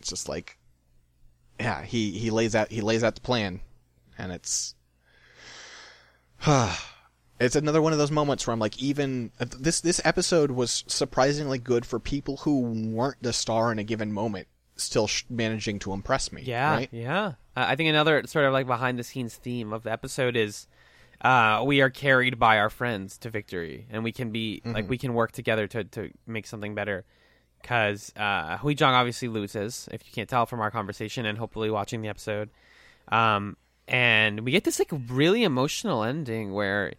It's just like, yeah, he he lays out he lays out the plan, and it's, it's another one of those moments where I'm like, even this this episode was surprisingly good for people who weren't the star in a given moment, still sh- managing to impress me. Yeah, right? yeah. Uh, I think another sort of like behind the scenes theme of the episode is uh, we are carried by our friends to victory, and we can be like we can work together to to make something better. Because uh, Hui Jong obviously loses, if you can't tell from our conversation and hopefully watching the episode. Um, and we get this like really emotional ending where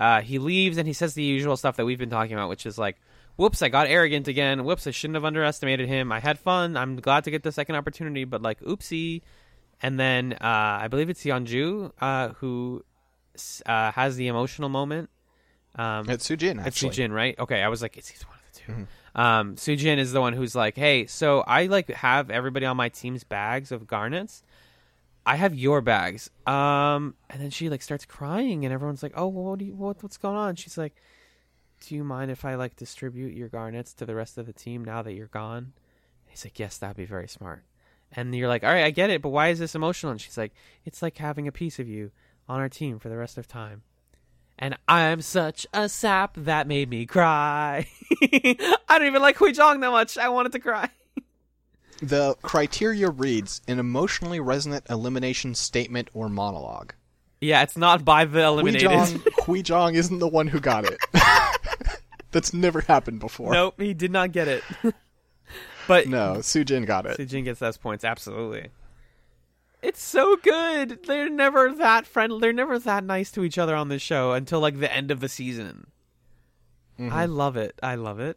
uh, he leaves and he says the usual stuff that we've been talking about, which is like, "Whoops, I got arrogant again. Whoops, I shouldn't have underestimated him. I had fun. I'm glad to get the second opportunity, but like, oopsie." And then uh, I believe it's Yeonjoo uh, who uh, has the emotional moment. Um, It's Sujin, it's actually. Sujin, right? Okay, I was like, it's either one of the 2 Um, Sujin is the one who's like, hey, so I like have everybody on my team's bags of garnets. I have your bags. Um, and then she like starts crying, and everyone's like, oh, what you, what, what's going on? She's like, do you mind if I like distribute your garnets to the rest of the team now that you're gone? And he's like, yes, that'd be very smart. And you're like, all right, I get it, but why is this emotional? And she's like, it's like having a piece of you on our team for the rest of time. And I'm such a sap that made me cry. I don't even like Hui Jong that much. I wanted to cry. The criteria reads an emotionally resonant elimination statement or monologue. Yeah, it's not by the eliminated. Hui Jong isn't the one who got it. That's never happened before. nope, he did not get it. but No, Sujin got it. Sujin gets those points, absolutely. It's so good. They're never that friendly. They're never that nice to each other on this show until like the end of the season. Mm-hmm. I love it. I love it.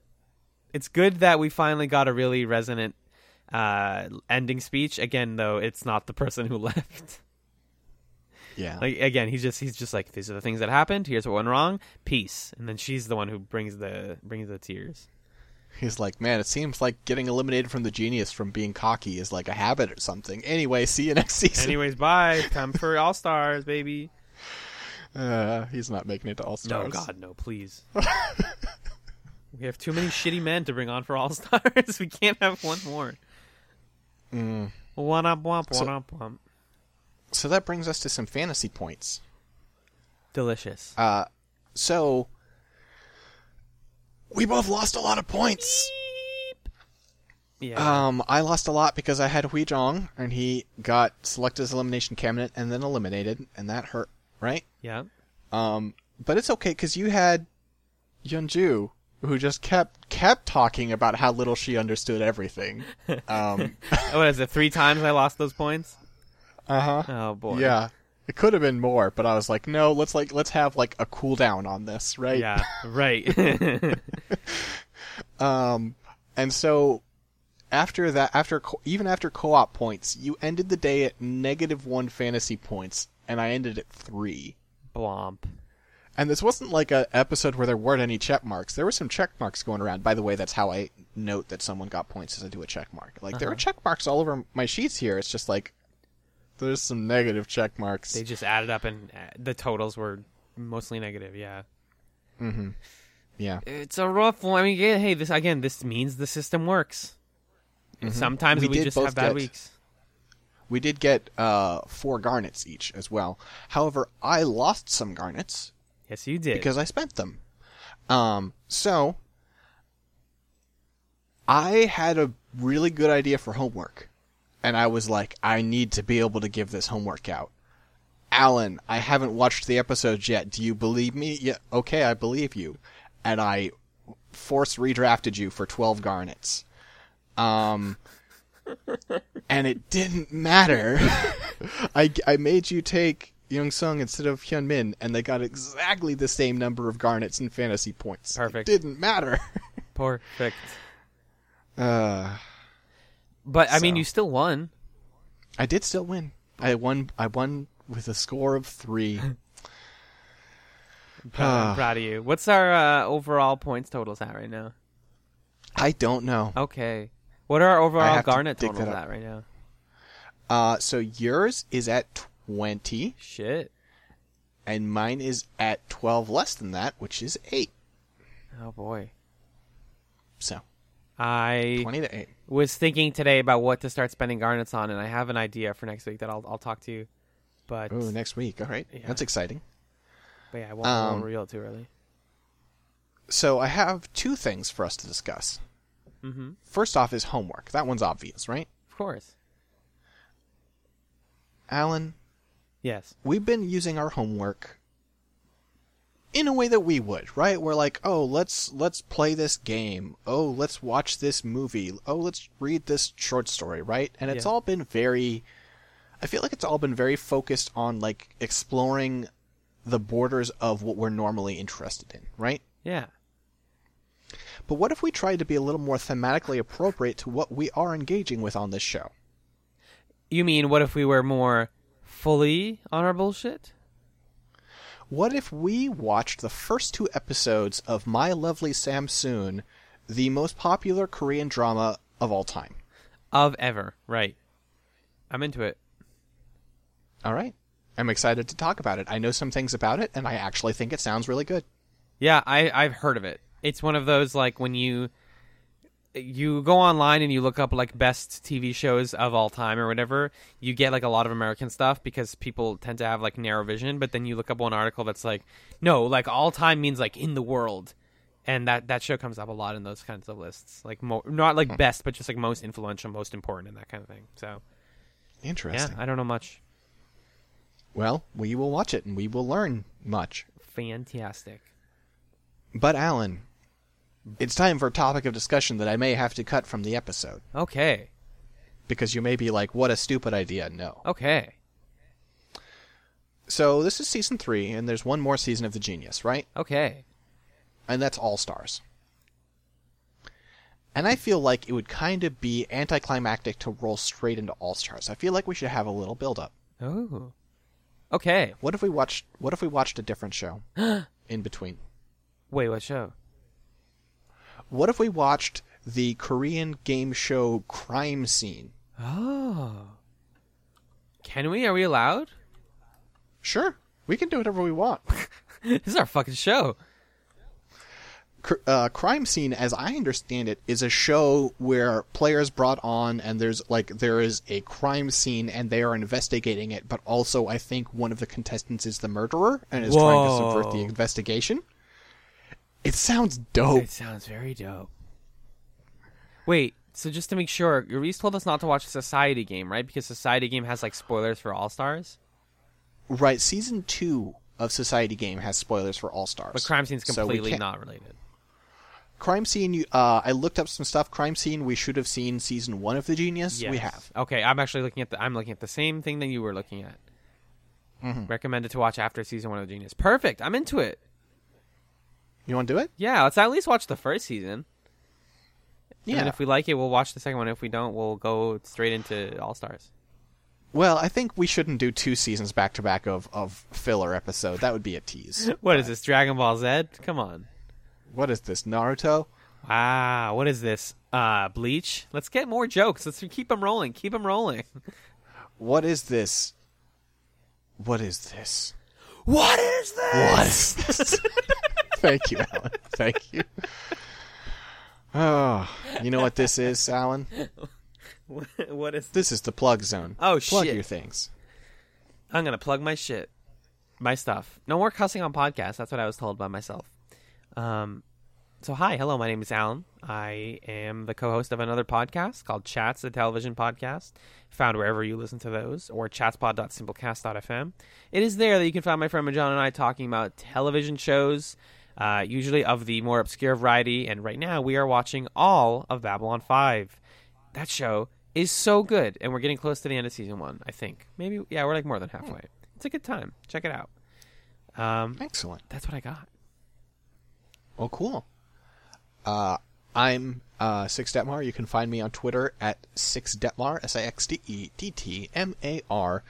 It's good that we finally got a really resonant uh, ending speech. Again, though, it's not the person who left. Yeah. Like again, he's just he's just like these are the things that happened. Here's what went wrong. Peace. And then she's the one who brings the brings the tears. He's like, man, it seems like getting eliminated from the genius from being cocky is like a habit or something. Anyway, see you next season. Anyways, bye. Time for All Stars, baby. Uh, he's not making it to All No, Stars. God, no, please. we have too many shitty men to bring on for All Stars. we can't have one more. Mm. One up, womp, So- one up, womp. So that brings us to some fantasy points. Delicious. Uh, so we both lost a lot of points. Yeah. Um, I lost a lot because I had Hui Jong, and he got selected as elimination cabinet and then eliminated, and that hurt, right? yeah. Um, but it's okay because you had Yeonjoo, who just kept kept talking about how little she understood everything. Um, what is it? Three times I lost those points. uh huh. Oh boy. Yeah, it could have been more, but I was like, no, let's like let's have like a cooldown on this, right? Yeah. Right. Um, and so after that, after co- even after co-op points, you ended the day at negative one fantasy points, and I ended at three. Blomp. And this wasn't like a episode where there weren't any check marks. There were some check marks going around. By the way, that's how I note that someone got points as I do a check mark. Like there are check marks all over my sheets here. It's just like there's some negative check marks. They just added up, and uh, the totals were mostly negative. Yeah. Mhm. Yeah. It's a rough one. I mean, yeah, hey, this again. This means the system works. Sometimes We we, just have bad get- weeks. We did get uh, four garnets each as well. However, I lost some garnets Yes, you did. because I spent them. Um, so I had a really good idea for homework, and I was like, I need to be able to give this homework out. Alan, I haven't watched the episodes yet. Do you believe me? Yeah, okay, I believe you. And I force redrafted you for 12 garnets. Um, and it didn't matter. I, I made you take Young Sung instead of Hyun Min, and they got exactly the same number of garnets and fantasy points. Perfect. It didn't matter. Perfect. uh, But I mean, you still won. I did still win. I won. I won with a score of three. Proud, I'm proud of you. What's our uh, overall points totals at right now? I don't know. Okay. What are our overall Garnet totals at right now? Uh, so yours is at twenty, Shit. and mine is at twelve less than that, which is eight. Oh boy. So I twenty to eight. was thinking today about what to start spending garnets on, and I have an idea for next week that I'll I'll talk to you. But Oh, next week. All right, Yeah. that's exciting. but yeah, I won't, I won't Um, reveal it too early. So I have two things for us to discuss. Mm-hmm. First off is homework. That one's obvious, right? Of course. Alan, Yes. we've been using our homework in a way that we would, right? We're like, oh, let's let's play this game. Oh, let's watch this movie. Oh, let's read this short story, right? And it's Yeah. all been very I feel like it's all been very focused on like exploring the borders of what we're normally interested in, right? Yeah. But what if we tried to be a little more thematically appropriate to what we are engaging with on this show? You mean what if we were more fully on our bullshit? What if we watched the first two episodes of My Lovely Samsoon, the most popular Korean drama of all time? Of ever, right. I'm into it. All right. I'm excited to talk about it. I know some things about it, and I actually think it sounds really good. Yeah, I I've heard of it. It's one of those like when you you go online and you look up like best TV shows of all time or whatever, you get like a lot of American stuff because people tend to have like narrow vision, but then you look up one article that's like no, like all time means like in the world. And that that show comes up a lot in those kinds of lists. Like mo- not like hmm. best, but just like most influential, most important and that kind of thing. So, yeah, Interesting. I don't know much. Well, we will watch it, and we will learn much. Fantastic. But, Alan, it's time for a topic of discussion that I may have to cut from the episode. Okay. Because you may be like, what a stupid idea. No. Okay. So, this is season three, and there's one more season of The Genius, right? Okay. and that's All Stars. And I feel like it would kind of be anticlimactic to roll straight into All Stars. I feel like we should have a little build up. Oh. Okay. What if we watched what if we watched a different show in between? Wait, what show? What if we watched the Korean game show Crime Scene? Oh. Can we? Are we allowed? Sure, we can do whatever we want. this is our fucking show. Uh, Crime Scene, as I understand it, is a show where players brought on, and there's like there is a crime scene, and they are investigating it. But also, I think one of the contestants is the murderer and is trying to subvert the investigation. It sounds dope. It sounds very dope. Wait, so just to make sure, Reese told us not to watch Society Game, right? Because Society Game has like spoilers for All Stars. Right, season two of Society Game has spoilers for All Stars. But Crime Scene's So completely can't- related. Crime Scene. you- Uh, I looked up some stuff. Crime Scene. We should have seen season one of The Genius. We have. Okay, I'm actually looking at the I'm looking at the same thing that you were looking at. Mm-hmm. Recommended to watch after season one of the Genius. Perfect. I'm into it. You want to do it? Yeah, let's at least watch the first season. Yeah. And if we like it, we'll watch the second one. If we don't, we'll go straight into All Stars. Well, I think we shouldn't do two seasons back to back of of filler episode. That would be a tease. What is this? Dragon Ball Z? Come on. What is this, Naruto? Wow, what is this? Uh, Bleach? Let's get more jokes. Let's keep them rolling. Keep them rolling. What is this? What is this? What is this? What is this? Thank you, Alan. Thank you. Oh, you know what this is, Alan? what is? This is the plug zone. Oh, plug shit. your things. I'm gonna plug my shit, my stuff. No more cussing on podcasts. That's what I was told by myself. Um, so hi, hello. My name is Alan. I am the co-host of another podcast called Chats, the television podcast, found wherever you listen to those, or chatspod.simplecast.fm. It is there that you can find my friend John and I talking about television shows, uh, usually of the more obscure variety. And right now, we are watching all of Babylon Five. That show is so good, and we're getting close to the end of season one. I think maybe yeah, we're like more than halfway. It's a good time. Check it out. Um, Excellent. that's what I got. Well, cool. Uh, I'm uh, Six Dettmar. You can find me on Twitter at Six Dettmar, S I X D E D T M A R.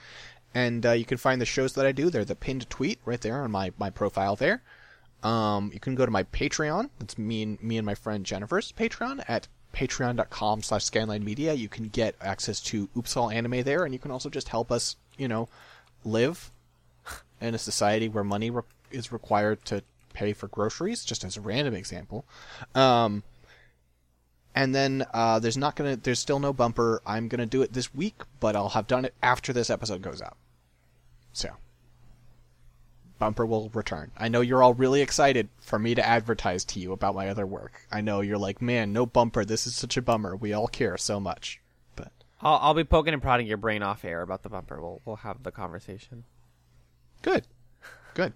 And uh, you can find the shows that I do. They're the pinned tweet right there on my, my profile there. Um, you can go to my Patreon. That's me and me and my friend Jennifer's Patreon at patreon.com slash scanline media. You can get access to Oops All Anime there, and you can also just help us, you know, live in a society where money re- is required to pay for groceries, just as a random example. Um, and then uh, there's not gonna, there's still no bumper. I'm gonna do it this week, but I'll have done it after this episode goes out. So, bumper will return. I know you're all really excited for me to advertise to you about my other work. I know you're like, man, no bumper. This is such a bummer. We all care so much. But I'll, I'll be poking and prodding your brain off air about the bumper. We'll we'll have the conversation. Good. Good.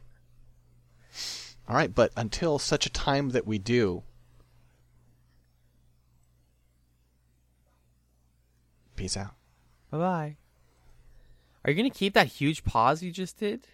All right, but until such a time that we do, peace out. Bye bye. Are you gonna keep that huge pause you just did?